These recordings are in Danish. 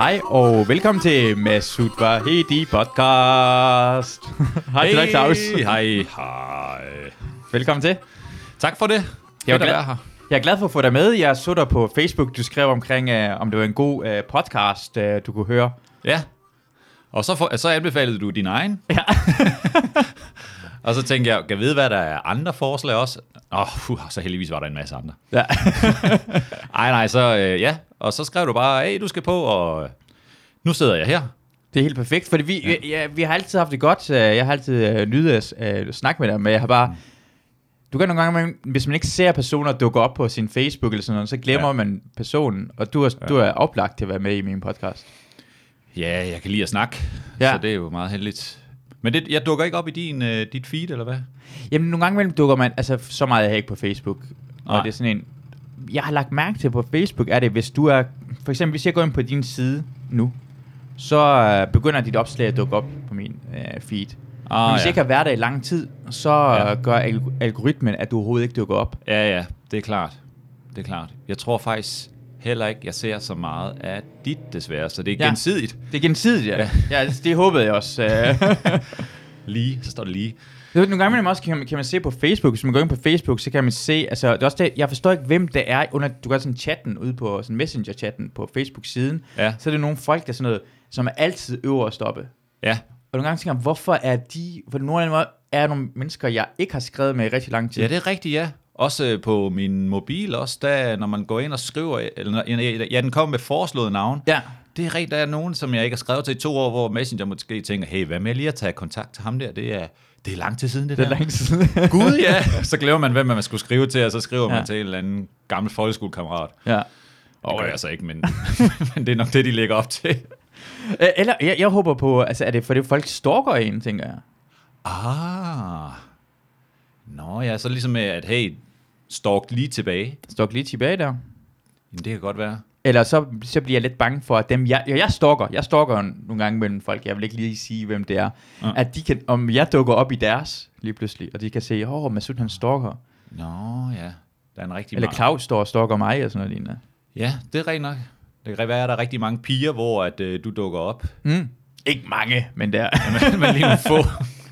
Hej og velkommen til Masud Vahedi podcast. Hej til dig, Claus. Hej, hej. Velkommen til. Tak for det. Jeg er, glad, her. jeg er glad for at få dig med. Jeg så dig på Facebook. Du skrev omkring, uh, om det var en god uh, podcast, uh, du kunne høre. Ja. Og så, for, så anbefalede du din egen. Ja. og så tænkte jeg, kan jeg vide, hvad der er andre forslag også? Åh, oh, så heldigvis var der en masse andre. Ja. Ej, nej, så øh, ja. Og så skrev du bare, hey, du skal på, og øh, nu sidder jeg her. Det er helt perfekt, fordi vi, ja. Ja, vi har altid haft det godt. Uh, Jeg har altid uh, nydet at uh, snakke med dig, men jeg har bare... Du kan nogle gange, hvis man ikke ser personer dukke op på sin Facebook eller sådan noget, så glemmer ja. Man personen, og du er, ja. du er oplagt til at være med i min podcast. Ja, jeg kan lide at snakke, Ja. så det er jo meget heldigt. Men det, jeg dukker ikke op i din, øh, dit feed, eller hvad? Jamen, nogle gange imellem dukker man, altså så meget er jeg ikke på Facebook, og Nej. det er sådan en, jeg har lagt mærke til på Facebook, er det, hvis du er, for eksempel hvis jeg går ind på din side nu, så øh, begynder dit opslag at dukke op på min øh, feed. Ah, Men hvis ja. jeg ikke har været der i lang tid, så Ja. øh, gør alg- algoritmen, at du overhovedet ikke dukker op. Ja, ja, det er klart. Det er klart. Jeg tror faktisk heller ikke, jeg ser så meget af dit desværre, så det er Ja. ja. gensidigt. Det er gensidigt, ja. ja. Ja. ja det, det håbede jeg også. øh. Lige, så står det lige. Er Nogle gange imellem også kan man, kan man se på Facebook, hvis man går ind på Facebook, så kan man se, altså det er også det, jeg forstår ikke, hvem det er, under, du gør sådan chatten ude på, sådan messenger-chatten på Facebook-siden, Ja. så er det nogle folk, der er sådan noget, som er altid øverst oppe. Ja, Og nogle gange tænker jeg, hvorfor er de, for nogle af dem er nogle mennesker, jeg ikke har skrevet med i rigtig lang tid. ja det er rigtigt, ja. Også øh, på min mobil, også der, når man går ind og skriver, eller, ja, den kommer med foreslået navn. ja. Det er rigtigt, der er nogen, som jeg ikke har skrevet til i to år, hvor Messenger måske tænker, hey, hvad med lige at tage kontakt til ham der? Det er, det er lang tid siden, det, Det er der. lang tid siden. Gud, ja. Så glemmer man, hvem man skulle skrive til, og så skriver man Ja. til en eller anden gammel folkeskolekammerat. ja. Det gør jeg så ikke, men, men det er nok det, de lægger op til. Eller, jeg, jeg håber på, altså er det fordi folk stalker en, tænker jeg. Ah. Nå ja, så ligesom med, at hey, stalk lige tilbage. Stalk lige tilbage der. Jamen, det kan godt være. Eller så, så bliver jeg lidt bange for, at dem, jeg, ja, jeg stalker, jeg stalker nogle gange mellem folk, jeg vil ikke lige sige, hvem det er, ja. Ja. at de kan, om jeg dukker op i deres lige pludselig, og de kan se, åh, oh, Masud han stalker, Nå ja, der er en rigtig eller Claus står og stalker mig, og sådan noget lignende. Ja, det er rigtigt nok. Det kan være, at der er rigtig mange piger, hvor at, øh, du dukker op. Mm. Ikke mange, men der. men, men lige nogle få.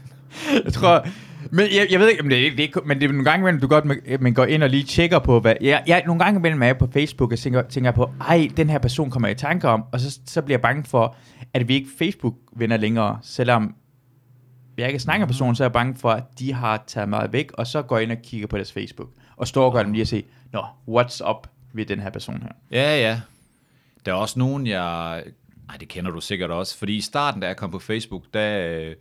jeg tror, men jeg, jeg ved ikke, om det, er- det er, ikke- men det er nogle gange imellem, du godt man, går ind og lige tjekker på, hvad, jeg, jeg, nogle gange imellem er jeg på Facebook og tænker, tænker på, ej, den her person kommer jeg i tanke om, og så, så bliver jeg bange for, at vi ikke Facebook-venner længere, selvom jeg ikke snakker med personen, så er jeg bange for, at de har taget mig væk, og så går jeg ind og kigger på deres Facebook, og stalker dem lige og se, nå, what's up ved den her person her. Ja, ja. Der er også nogen, jeg... Nej, det kender du sikkert også. Fordi i starten, da jeg kom på Facebook, der, øh,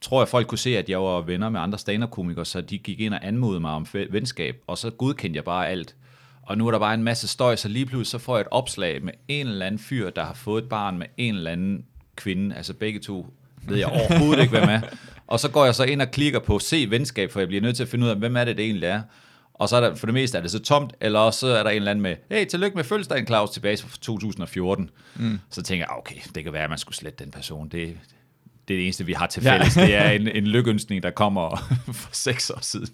tror jeg, folk kunne se, at jeg var venner med andre stand-up-komikere, så de gik ind og anmodede mig om venskab, og så godkendte jeg bare alt. Og nu er der bare en masse støj, så lige pludselig så får jeg et opslag med en eller anden fyr, der har fået et barn med en eller anden kvinde, altså begge to ved jeg overhovedet ikke, hvem er. Og så går jeg så ind og klikker på se venskab, for jeg bliver nødt til at finde ud af, hvem er det, det egentlig er. Og så er der, for det meste er det så tomt, eller også så er der en eller anden med, hey, tillykke med fødselsdagen, Claus, tilbage fra 2014. Mm. Så tænker jeg, okay, det kan være, at man skulle slette den person. Det, det er det eneste, vi har til fælles. Ja. Det er en, en lykønskning, der kommer for seks år siden.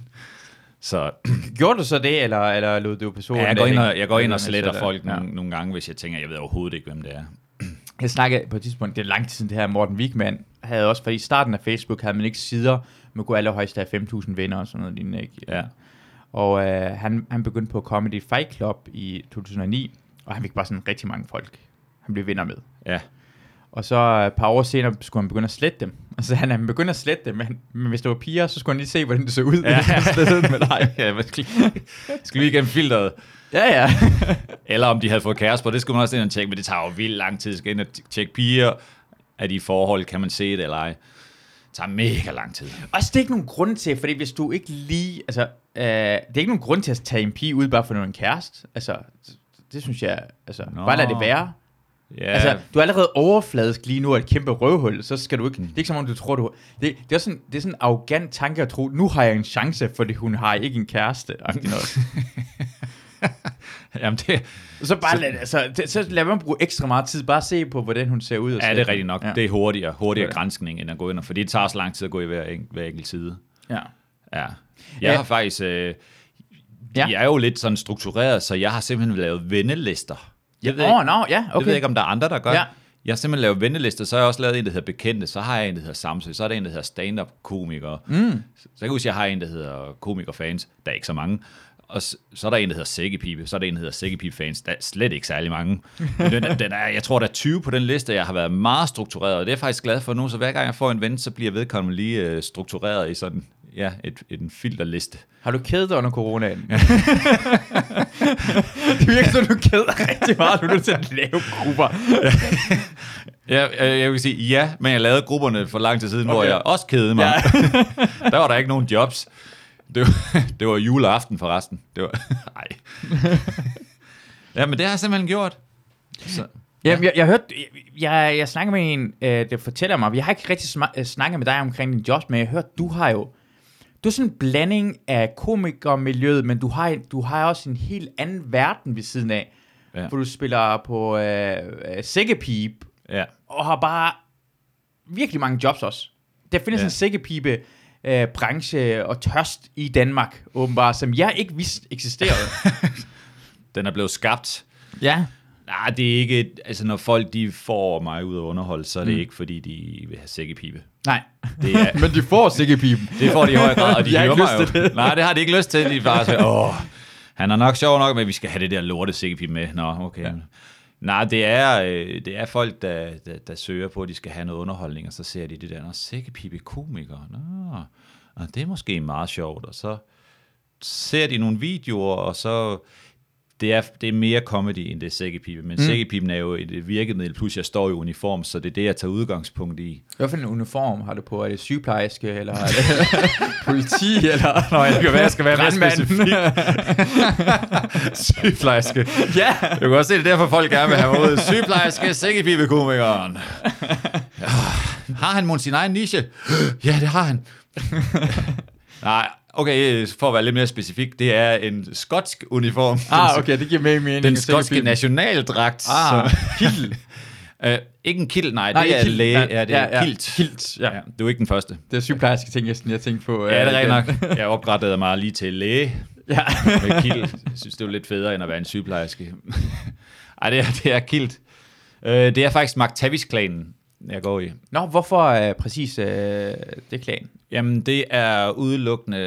Så Gjorde du så det, eller, eller lod du personen... ja, jeg går ind og, jeg går ind og sletter så- folk ja. nogle, nogle gange, hvis jeg tænker, jeg ved overhovedet ikke, hvem det er. Jeg snakkede på et tidspunkt, det er lang tid siden det her, Morten Wigman havde også, fordi i starten af Facebook havde man ikke sider, man kunne allerhøjst have 5.000 venner og sådan noget lignende, ikke? Ja. Og øh, han, han begyndte på Comedy Fight Club i 2009, og han fik bare sådan rigtig mange folk, han blev venner med. Ja. Og så et par år senere skulle han begynde at slette dem. Og så han, han begyndte at slette dem, men, men hvis det var piger, så skulle han lige se, hvordan det så ud, ja. slettede dem med dig. ja, men skal, skal vi igennem filteret? Ja, ja. Eller om de havde fået kæreste på, det skulle man også ind og tjekke, men det tager jo vildt lang tid. Skal ind og tjekke piger, er de i forhold, kan man se det eller ej. Tager mega lang tid. Også det er ikke nogen grund til, fordi hvis du ikke lige, altså, øh, det er ikke nogen grund til at tage en pige ud, bare for noget en kæreste. Altså, det, det synes jeg, altså, Nå. bare lad det være. Ja. Altså, du er allerede overfladisk lige nu af et kæmpe røvhul, så skal du ikke, det er ikke som om du tror, du, det, det er sådan, det er sådan en arrogant tanke at tro, nu har jeg en chance, fordi hun har ikke en kæreste. noget. Jamen det, så bare lad, altså, det, så lad mig bruge ekstra meget tid, bare se på, hvordan hun ser ud. Og ja, så- det er rigtigt nok. Ja. Det er hurtigere, hurtigere er det. grænskning, end at gå ind, og- fordi det tager så lang tid at gå i hver, hver enkelt side. ja. Ja. Jeg Ja. har faktisk... Øh, ja. Jeg er jo lidt sådan struktureret, så jeg har simpelthen lavet vennelister. Jeg ved, oh, no, ja, okay. jeg okay. ved ikke, om der er andre, der gør. Ja. Jeg har simpelthen lavet ventelister, så har jeg også lavet en, der hedder Bekendte, så har jeg en, der hedder Samsø, så er der en, der hedder Stand-Up-komikere. Mm. Så jeg kan huske, jeg har en, der hedder Komiker-fans, der er ikke så mange. Og så, så er der en, der hedder Sækkepipe, så er der en, der hedder Sækkepipe-fans, der er slet ikke særlig mange. Men den, den er, jeg tror, der er 20 på den liste, jeg har været meget struktureret, og det er jeg faktisk glad for nu, så hver gang jeg får en ven, så bliver vedkommende lige øh, struktureret i sådan, ja, et, et, en filterliste. Har du kædet dig under coronaen? det virker som, du keder dig rigtig meget, nu er du til at lave grupper. Ja, jeg, jeg vil sige ja, men jeg lavede grupperne for lang tid siden, okay. hvor jeg også kedede mig. Ja. der var der ikke nogen jobs. Det var, det var juleaften forresten. Det var, nej. ja, men det har jeg simpelthen gjort. Så, Jamen, jeg, jeg hørte, jeg, jeg snakker med en, øh, der fortæller mig, vi har ikke rigtig sma- øh, snakket med dig omkring din jobs, men jeg hørte, du har jo, du er sådan en blanding af komikermiljøet, men du har, du har også en helt anden verden ved siden af, Ja. hvor du spiller på øh, øh, sækkepip, ja. og har bare virkelig mange jobs også. Der findes ja. en sækkepipe øh, branche og tørst i Danmark, åbenbart, som jeg ikke vidste eksisterede. Den er blevet skabt. ja. Nej, det er ikke... Altså, når folk de får mig ud af underhold, så er det Mm. ikke, fordi de vil have sækkepibe. Nej. Det er, Men de får sækkepipen. Det får de i høj grad, og de, hyrer ikke mig jo. det. Nej, det har de ikke lyst til. De bare så, åh, han er nok sjov nok, men vi skal have det der lorte sækkepip med. Nå, okay. Ja. Nej, det er, øh, det er folk, der, der, der søger på, at de skal have noget underholdning, og så ser de det der, nå, sækkepipe komiker, nå, og det er måske meget sjovt, og så ser de nogle videoer, og så, det er, det er mere comedy, end det er sækkepipe, men mm. sækkepipen er jo et virkemiddel, plus jeg står i uniform, så det er det, jeg tager udgangspunkt i. Hvad for en uniform har du på? Er det sygeplejerske, eller er det politi, eller... Nå, jeg skal være, jeg skal være mere. Sygeplejerske. ja. Jeg kan godt se, det er derfor, folk gerne vil have mig ud. Sygeplejerske, sækkepibekomikeren. Ja. Har han mon sin egen niche? Ja, det har han. Nej, okay, for at være lidt mere specifik, det er en skotsk uniform. Ah, okay, det giver mere mening. Den skotske nationaldragt. Ah, så- kilt. Øh, ikke en kilt, nej, Nej, det er kilt. læge. Ja, Ja, det er ja, ja. kilt. Kilt, ja. Ja, det er ikke den første. Det er sygeplejerske ting, jeg, jeg tænkte på. Ja, det er øh, rent nok. Jeg opgraderede mig lige til læge. Ja. med kilt. Jeg synes, det er lidt federe, end at være en sygeplejerske. Ej, det er, det er kilt. Øh, det er faktisk McTavish-klanen, jeg går i. Nå, hvorfor øh, præcis øh, det klan? Jamen, det er udelukkende...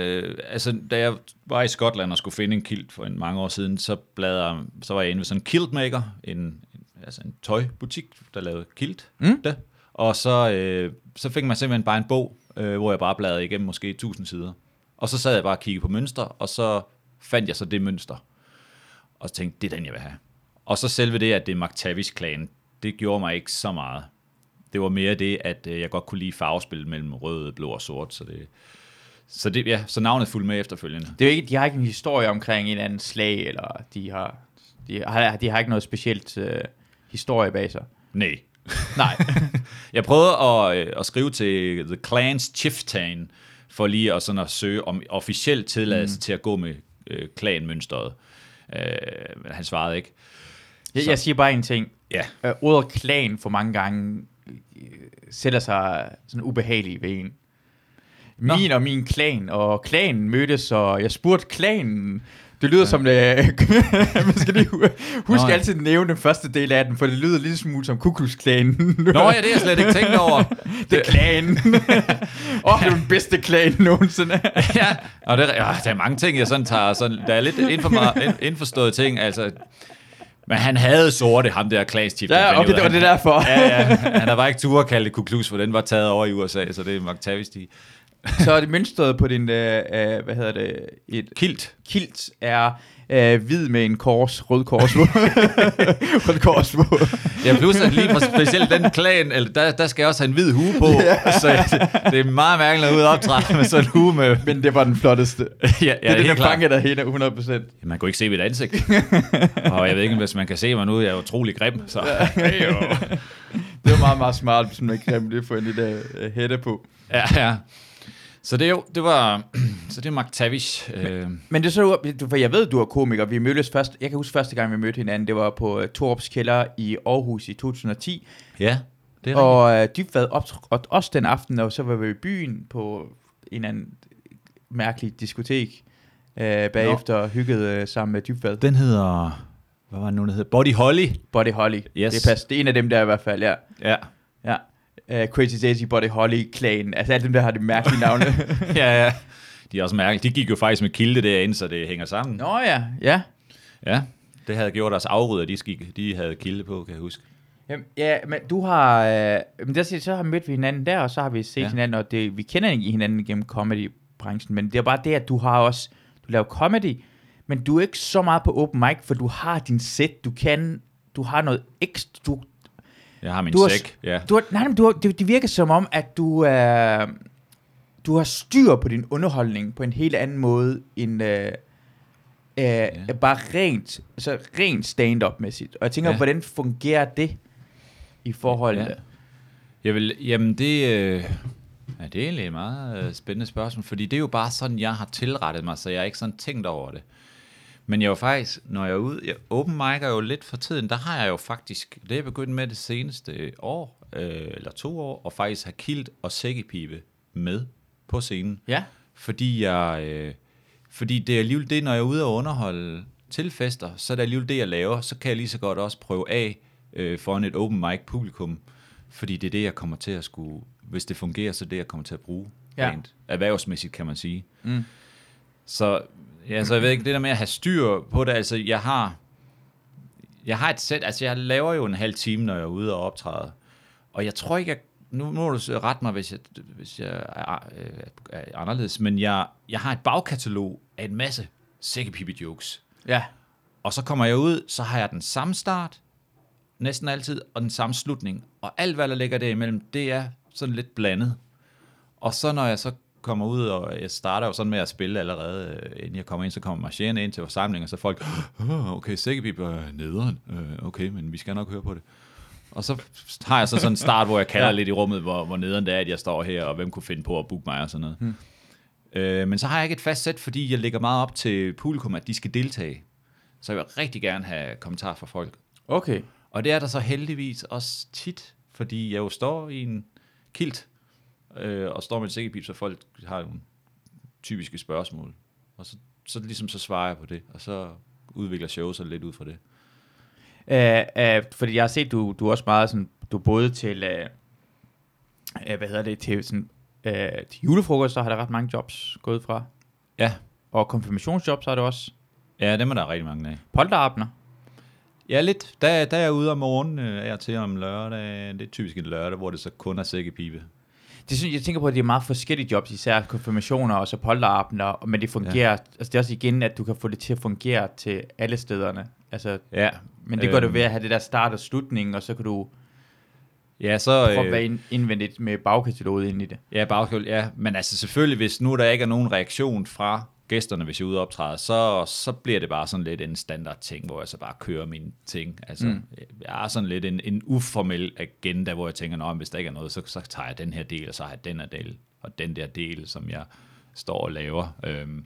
Altså, da jeg var i Skotland og skulle finde en kilt for en mange år siden, så, bladrede, så var jeg inde ved sådan en kiltmaker, en, en, altså en tøjbutik, der lavede kilt. Mm. Der. Og så, øh, så fik man simpelthen bare en bog, øh, hvor jeg bare bladrede igennem måske 1000 sider. Og så sad jeg bare og kiggede på mønstre, og så fandt jeg så det mønster. Og så tænkte, det er den, jeg vil have. Og så selve det, at det er McTavish-klanen, det gjorde mig ikke så meget. Det var mere det, at øh, jeg godt kunne lide farvespil mellem rød, blå og sort. Så det, så det, ja, så navnet fulgte med efterfølgende. Det er ikke, de har ikke en historie omkring en eller anden slag, eller de har, de har, de har ikke noget specielt øh, historie bag sig. Nej. Nej. Jeg prøvede at, øh, at skrive til The Clans Chieftain, for lige at, sådan at søge om officiel tilladelse mm. til at gå med øh, klanmønstret. Øh, men han svarede ikke. Jeg, Så- jeg siger bare en ting. Ja. Øh, ordet klan for mange gange sætter sig sådan ubehageligt ved en. Nå. Min og min klan, og klanen mødtes, og jeg spurgte klanen. Det lyder ja. som det... man skal lige hu- huske Nå, ja. altid at nævne den første del af den, for det lyder lidt smule som kukusklanen. Nå ja, det har jeg slet ikke tænkt over. det er klanen. Åh, oh, det er den bedste klan nogensinde. ja, og det, ja, der er mange ting, jeg sådan tager. Sådan, der er lidt indfor, ind, indforståede ting. Altså, men han havde sorte, ham der Klaas Chief. ja, okay, det var det derfor. Ja, ja. Han har bare ikke tur at kalde det Kuklus, for den var taget over i USA, så det er McTavish, de. Så er det mønstret på din, øh, øh, hvad hedder det, et Kilt. kilt er øh, hvid med en kors, rød kors på. rød kors på. Ja, plus at lige for specielt den klan, eller der, der skal jeg også have en hvid hue på, så det, det er meget mærkeligt at ud optræde med sådan en hue med... Men det var den flotteste. Ja, ja, det er det, der fanger dig helt 100%. Man kunne ikke se mit ansigt. og jeg ved ikke, hvis man kan se mig nu, jeg er utrolig grim. Så. Det var meget, meget smart, hvis man ikke kan det få en lille hætte på. Ja, ja. Så det, jo, det var, så det er McTavish. Øh, Men det er så, du- for jeg ved, du er komiker. Vi mødtes først, jeg kan huske første gang, vi mødte hinanden, det var på uh, Torps kælder i Aarhus i 2010. ja, det er Og uh, Dybvad optrådte også den aften, og så var vi i byen på en anden mærkelig diskotek. Uh, bagefter og hyggede uh, sammen med Dybvad. Den hedder hvad var det nu, der hed? Body Holly. Body Holly. Yes. Det, passer. det er en af dem der i hvert fald, ja. Ja. ja. Uh, Crazy Daisy, Body Holly, Clan. Altså alle dem der har det mærkelige navne. ja, ja. De er også mærkelige. De gik jo faktisk med kilde derinde, så det hænger sammen. Nå ja, ja. Ja, det havde gjort deres afrydder, de, skik, de havde kilde på, kan jeg huske. Jamen, ja, men du har... Øh, men der, så har mødt vi hinanden der, og så har vi set ja. hinanden, og det, vi kender ikke hinanden gennem comedy-branchen, men det er bare det, at du har også... Du laver comedy, men du er ikke så meget på open mic, for du har din set, du kan... Du har noget ekstra... Du, Jeg har min Du har- sæk, ja. du har, nej, men du har, det, det virker som om, at du er... du har styr på din underholdning på en helt anden måde end øh, øh, ja. bare rent, altså rent stand-up-mæssigt. Og jeg tænker, Ja. hvordan fungerer det i forhold ja. Jeg vil, jamen det, øh, ja, det er egentlig et meget øh, spændende spørgsmål, fordi det er jo bare sådan, jeg har tilrettet mig, så jeg har ikke sådan tænkt over det. Men jeg er jo faktisk, når jeg er ude, jeg, open mic er jo lidt for tiden, der har jeg jo faktisk, det er jeg begyndt med det seneste år, øh, eller to år, og faktisk have kilt og sækkepibe med på scenen. Ja. Fordi jeg, øh, fordi det er alligevel det, når jeg er ude og underholde til fester, så er det alligevel det, jeg laver, så kan jeg lige så godt også prøve af øh, foran et open mic publikum, fordi det er det, jeg kommer til at skulle, hvis det fungerer, så er det, jeg kommer til at bruge Ja. rent erhvervsmæssigt, kan man sige. Mm. Så, ja, så jeg ved ikke, det der med at have styr på det, altså jeg har, jeg har et sæt, altså jeg laver jo en halv time, når jeg er ude og optræde, og jeg tror ikke, jeg, nu må du rette mig, hvis jeg, hvis jeg er, øh, er anderledes, men jeg, jeg har et bagkatalog af en masse sækkepipe-jokes. Ja. Og så kommer jeg ud, så har jeg den samme start, næsten altid, og den samme slutning. Og alt, hvad der ligger derimellem, det er sådan lidt blandet. Og så når jeg så kommer ud, og jeg starter jo sådan med at spille allerede, øh, inden jeg kommer ind, så kommer marcherende ind til forsamlingen, og så folk, oh, okay, sækkepip er nederen, øh, okay, men vi skal nok høre på det. Og så har jeg så sådan en start, hvor jeg kalder. Ja. lidt i rummet, hvor, hvor nederen det er, at jeg står her, og hvem kunne finde på at booke mig og sådan noget. Hmm. Øh, men så har jeg ikke et fast sæt, fordi jeg lægger meget op til publikum, at de skal deltage. Så jeg vil rigtig gerne have kommentarer fra folk. Okay. Og det er der så heldigvis også tit, fordi jeg jo står i en kilt, øh, og står med en sækkepip, så folk har nogle typiske spørgsmål. Og så, så ligesom så svarer jeg på det, og så udvikler showet sig lidt ud fra det. Uh, uh, fordi jeg har set, du, du også meget sådan, du både til, uh, uh, hvad hedder det, til sådan, uh, til julefrokost, så har der ret mange jobs gået fra. Ja, Og konfirmationsjobs har du også. ja dem er der rigtig mange af. Polterabner. Ja, lidt. Der, der er jeg ude om morgenen, øh, er jeg til om lørdag. Det er typisk en lørdag, hvor det så kun er sækkepibe. Det synes jeg tænker på, at det er meget forskellige jobs, især konfirmationer og så polterabner, men det fungerer, ja. altså det er også igen, at du kan få det til at fungere til alle stederne. Altså, Ja. men det gør du Øhm. ved at have det der start og slutning, og så kan du Ja, så... prøve at være ind- indvendigt med bagkataloget ind i det. Ja, bagkøl, ja. Men altså selvfølgelig, hvis nu der ikke er nogen reaktion fra gæsterne, hvis jeg er ude og optræde, så, så bliver det bare sådan lidt en standard ting, hvor jeg så bare kører mine ting. Altså, mm. jeg har sådan lidt en, en uformel agenda, hvor jeg tænker, men hvis der ikke er noget, så, så tager jeg den her del, og så har jeg den her del, og den der del, som jeg står og laver. Øhm,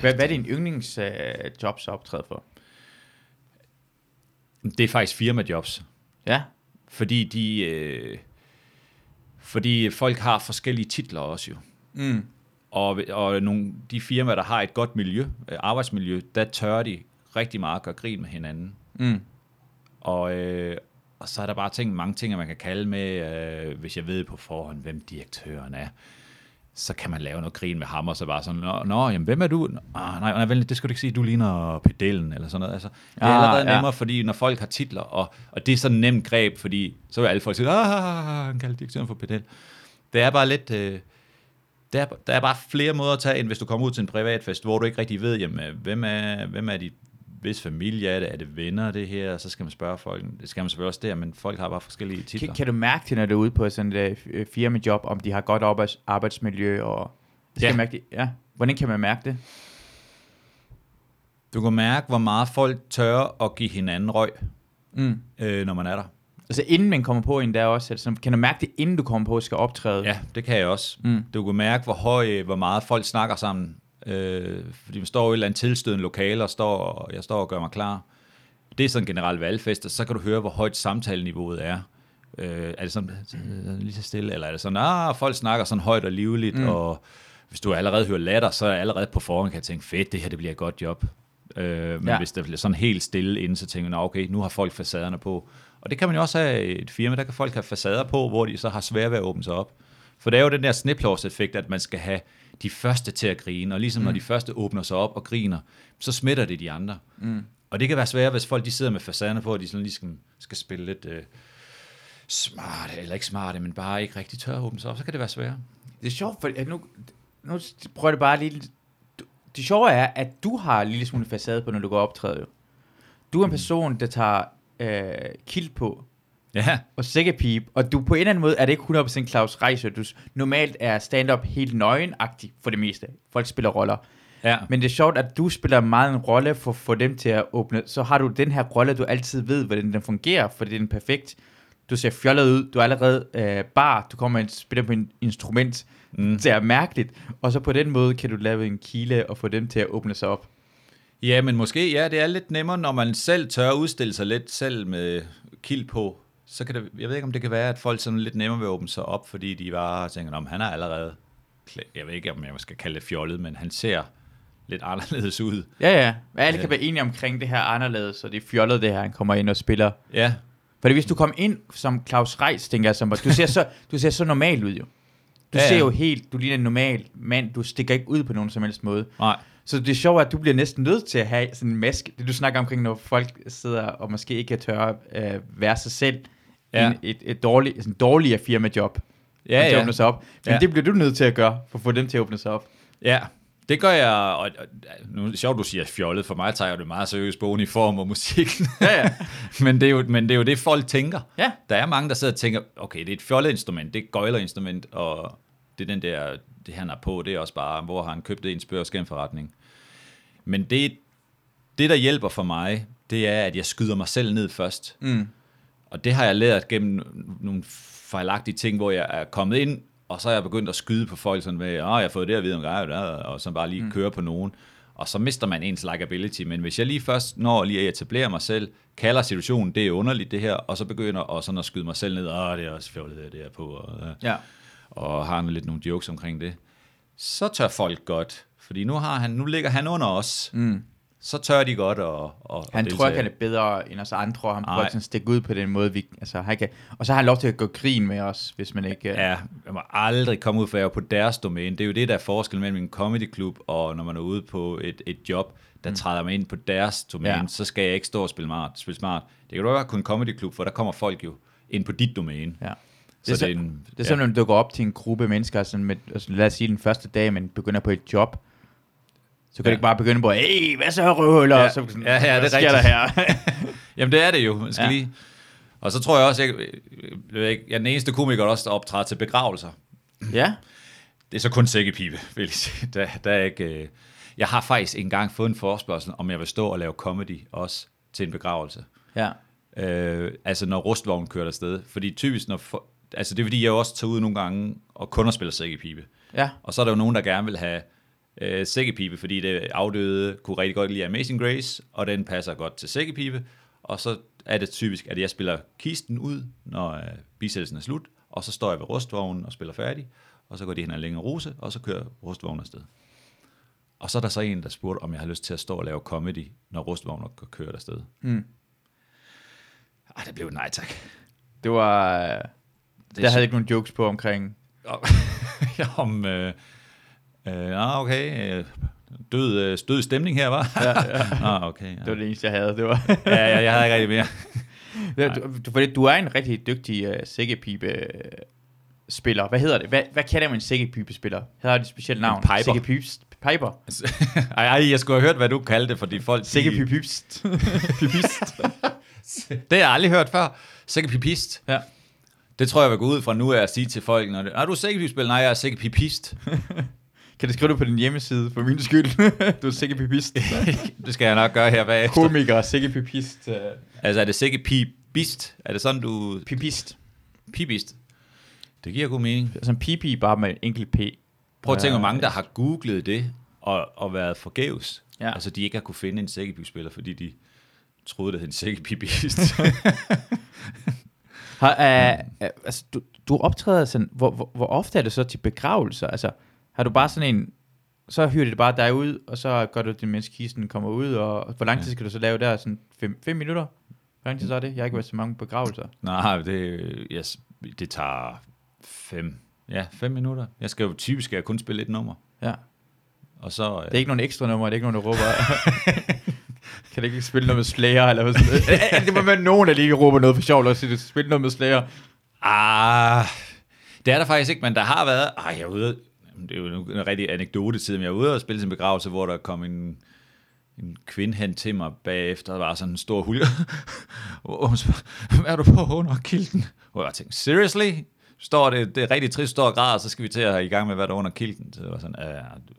Hvad, hvad er din yndlingsjobs uh, optræde for? det er faktisk firmajobs. Ja, Fordi de... Øh, fordi folk har forskellige titler også jo. mm. Og, og nogle, de firmaer, der har et godt miljø, øh, arbejdsmiljø, der tør de rigtig meget at gøre grin med hinanden. Mm. Og, øh, og så er der bare ting, mange ting, man kan kalde med, øh, hvis jeg ved på forhånd, hvem direktøren er, så kan man lave noget grin med ham, og så bare sådan, nå, nå jamen, hvem er du? Ah, nej, nej, vel, det skal du ikke sige, du ligner pedellen, eller sådan noget. Altså, det er Ah, allerede ja. nemmere, fordi når folk har titler, og, og det er sådan en nem greb, fordi så vil alle folk sige, ah, han kalder direktøren for pedel. Det er bare lidt... Øh, der, er, der er bare flere måder at tage, end hvis du kommer ud til en privatfest, hvor du ikke rigtig ved, jamen, hvem er, hvem er de, hvis familie er det, er det venner det her, så skal man spørge folk, det skal man selvfølgelig også der, men folk har bare forskellige titler. Kan, kan du mærke det, når du er ude på sådan et øh, firmajob, om de har godt arbejds, arbejdsmiljø? Og, skal ja. Mærke det? ja. Hvordan kan man mærke det? Du kan mærke, hvor meget folk tør at give hinanden røg, Mm. øh, når man er der. Altså inden man kommer på en der også, altså, kan du mærke det, inden du kommer på og skal optræde? Ja, det kan jeg også. Mm. Du kan mærke, hvor høj, hvor meget folk snakker sammen. Øh, fordi man står i et eller andet tilstødende lokale, og, står, og jeg står og gør mig klar. Det er sådan generelt valgfester, så kan du høre, hvor højt samtaleniveauet er. Øh, er det sådan øh, lige så stille, eller er det sådan, ah, folk snakker sådan højt og livligt, mm. og hvis du allerede hører latter, så er jeg allerede på forhånd kan jeg tænke, fedt, det her det bliver et godt job. Øh, men Ja. hvis der bliver sådan helt stille inden, så tænker man, okay, nu har folk facaderne på. Og det kan man jo også have i et firma, der kan folk have facader på, hvor de så har svært ved at åbne sig op. For det er jo den der sniplovseffekt, at man skal have de første til at grine, og ligesom mm. når de første åbner sig op og griner, så smitter det de andre. Mm. Og det kan være svært, hvis folk de sidder med facaderne på, og de sådan lige skal, skal spille lidt øh, smarte, eller ikke smarte, men bare ikke rigtig tør at åbne sig op, så kan det være svært. Det er sjovt, for nu, nu prøver det bare lige... Det sjove er, at du har en lille smule facade på, når du går optræde. Du er en person, der tager øh, kilt på Ja, og sækkepip, og du på en eller anden måde er det ikke 100% Claus Reiser. Du normalt er stand-up helt nøgenagtig for det meste. Folk spiller roller. ja. Men det er sjovt, at du spiller meget en rolle for at få dem til at åbne. Så har du den her rolle, du altid ved, hvordan den fungerer, for det er den perfekt. Du ser fjollet ud, du er allerede øh, bar, du kommer og spiller på en instrument. Mm. Det er mærkeligt. Og så på den måde kan du lave en kile og få dem til at åbne sig op. Ja, men måske, ja, det er lidt nemmere, når man selv tør udstille sig lidt selv med kild på. Så kan det, jeg ved ikke, om det kan være, at folk sådan lidt nemmere vil åbne sig op, fordi de bare tænker, om han er allerede, jeg ved ikke, om jeg skal kalde det fjollet, men han ser lidt anderledes ud. Ja, ja. Alle kan være enige omkring det her anderledes, og det er fjollet, det her, han kommer ind og spiller. Ja, Fordi hvis du kom ind som Claus Reis, tænker jeg, som, du ser så, du ser så normal ud jo. Du Ja, ser ja. jo helt, du ligner en normal mand, du stikker ikke ud på nogen som helst måde. nej. Så det er sjovt, at du bliver næsten nødt til at have sådan en maske. Det du snakker omkring, når folk sidder og måske ikke tør øh, være sig selv ja. I et, et dårligt, sådan dårligere firmajob. Ja, at ja. åbne sig op. Men Ja. det bliver du nødt til at gøre, for at få dem til at åbne sig op. Ja, det gør jeg, og, og nu er det sjovt, du siger fjollet, for mig tager jeg det meget seriøst på uniform og musik. Ja, ja. men, det er jo, men det er jo det, folk tænker. Ja. Der er mange, der sidder og tænker, okay, det er et fjollet instrument, det er et gøjlerinstrument, og det er den der, det han har på, det er også bare, hvor har han købt det i en spørgskæmforretning. Men det, det, der hjælper for mig, det er, at jeg skyder mig selv ned først. Mm. Og det har jeg lært gennem nogle fejlagtige ting, hvor jeg er kommet ind, og så er jeg begyndt at skyde på folk sådan med, åh, jeg har fået det at vide om dig, og så bare lige mm. køre på nogen. Og så mister man ens likability. Men hvis jeg lige først når lige at etablere mig selv, kalder situationen, det er underligt det her, og så begynder og sådan at skyde mig selv ned, åh, det er også fjollet, det, det er på, og, Ja. og har lidt nogle jokes omkring det, så tør folk godt. Fordi nu, har han, nu ligger han under os. Mm. Så tør de godt at, at Han at tror ikke, han er bedre end os andre, og han prøver at stikke ud på den måde, vi, altså, han kan, og så har han lov til at gå grin med os, hvis man ikke... øh, Ja, jeg må aldrig komme ud, for er jo på deres domæne. Det er jo det, der er forskel mellem en comedyklub, og når man er ude på et, et job, der mm. træder man ind på deres domæne, Ja. ja. så skal jeg ikke stå og spille smart. Spille smart. Det kan du være kun en comedyklub, for der kommer folk jo ind på dit domæne. ja. Så Det er, det er så, en- det er sådan, når du går op til en gruppe mennesker, sådan med, altså, lad os sige den første dag, man begynder på et job, så kan ja. Du ikke bare begynde på, hey, hvad så røvhuller? Ja. Så, sådan, Ja, ja, det er sker der rigtigt. her? Jamen det er det jo. Man skal Ja. lige... Og så tror jeg også, jeg, jeg, jeg er den eneste komiker, der også optræder til begravelser. ja, Det er så kun sækkepipe, vil jeg sige. Der, der er ikke, øh... Jeg har faktisk engang fået en forespørgsel, om jeg vil stå og lave comedy også til en begravelse. ja, Øh, altså når rustvognen kører afsted. Fordi typisk, når for, altså det er fordi, jeg også tager ud nogle gange og kun spiller sækkepipe. ja, Og så er der jo nogen, der gerne vil have øh, sækkepipe, fordi det afdøde kunne rigtig godt lide Amazing Grace, og den passer godt til sækkepipe. Og så er det typisk, at jeg spiller kisten ud, når øh, bisættelsen er slut, og så står jeg ved rustvognen og spiller færdig, og så går de hen og længere rose, og så kører rustvognen afsted. Og så er der så en, der spurgte, om jeg har lyst til at stå og lave comedy, når rustvognen kører afsted. Mm. Ej, det blev et nej tak. det var, det der er havde ikke nogen jokes på omkring, om, øh, øh, ah, okay, øh, død, øh, død stemning her, var? Ja, ja. ah, okay. Ja. det var det eneste, jeg havde, det var, ja, ja, jeg havde ikke rigtig mere. Du, du, fordi du er en rigtig dygtig uh, sækkepipe øh, spiller. Hvad hedder det? Hvad, hvad kalder man en sækkepipe spiller? Hedder det et specielt navn? piper. Sækkepipes. Piper. ej, ej, jeg skulle have hørt, hvad du kaldte det, fordi folk... Sækkepipist. Pipist. Det har jeg aldrig hørt før. Sækkepipist. ja. Det tror jeg vil gå ud fra nu, er at sige til folk, når det, er du sækkepipspiller? Nej, jeg er sækkepipist. Kan du skrive det på din hjemmeside, for min skyld? du er sækkepipist. det skal jeg nok gøre her bagefter. Komiker, sækkepipist. Uh, Altså, er det sækkepipist? Er det sådan, du... pipist. Pipist? Det giver god mening. Altså en pipi bare med en enkelt p. Prøv at tænke, hvor Ja, mange, der har googlet det og, og været forgæves. Ja. Altså, de ikke har kunne finde en sækkepipspiller, fordi de troede, det hed en sækkepipist. Har, uh, uh, altså, du, du optræder sådan, hvor, hvor, hvor ofte er det så til begravelser? Altså, har du bare sådan en, så hyrer de det bare dig ud, og så gør du det, mens kisten kommer ud, og hvor lang tid skal du så lave der? Sådan 5 minutter? Hvor lang tid så er det? Jeg har ikke været så mange begravelser. Nej, det, yes, det tager fem, ja, fem minutter. Jeg skal jo typisk skal jeg kun spille et nummer. Ja. Og så, Det er ikke nogen ekstra nummer, det er ikke nogen, der råber. kan det ikke spille noget med Slayer, eller hvad sådan noget? det må være nogen, der lige råber noget for sjovt, og siger, spille noget med Slayer. Ah, det er der faktisk ikke, men der har været... Ej, jeg er ude... Det er jo en, rigtig anekdote tid, men jeg er ude og spille til en begravelse, hvor der kom en, en kvinde hen til mig bagefter, der var sådan en stor hul. Hvad er du på under kilden? Hvor jeg tænkte, seriously? Står det, det er rigtig trist, står og græder, så skal vi til at i gang med, hvad der er under kilden. Så det var sådan, du-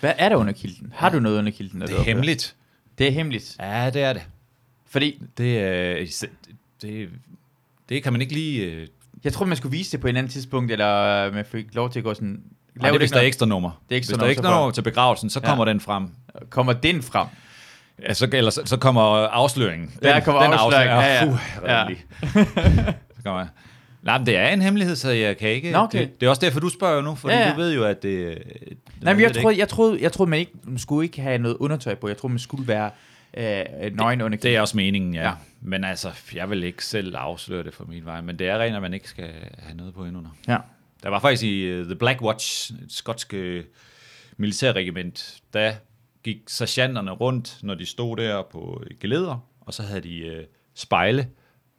Hvad er der under kilden? Har du noget under kilden? det er hemmeligt. Det er hemmeligt. Ja, det er det. Fordi Det, er, det, det kan man ikke lige... øh, jeg tror, man skulle vise det på et andet tidspunkt, eller man fik lov til at gå sådan... Nej, det hvis der er ikke ekstra nummer. Det er ekstra hvis der er ekstra nummer til begravelsen, så Ja. kommer den frem. Kommer den frem? Ja, så, eller så, så kommer afsløringen. Den, Ja, kommer afsløringen. Ja, ja. Puh, Ja. ja. så kommer jeg. Nej, men det er en hemmelighed, så jeg kan ikke... Nå, okay. det, det, er også derfor, du spørger nu, fordi Ja, ja, ja. ja. du ved jo, at det... Nej, men jeg troede, jeg troede, jeg troede man, ikke, man skulle ikke have noget undertøj på. Jeg troede, man skulle være øh, nøgen under Det er også meningen, ja. Ja. ja. Men altså, jeg vil ikke selv afsløre det for min vej, men det er rent, at man ikke skal have noget på indenunder. Ja. Der var faktisk i uh, The Black Watch, et skotske militærregiment, der gik sergeanterne rundt, når de stod der på geleder, og så havde de uh, spejle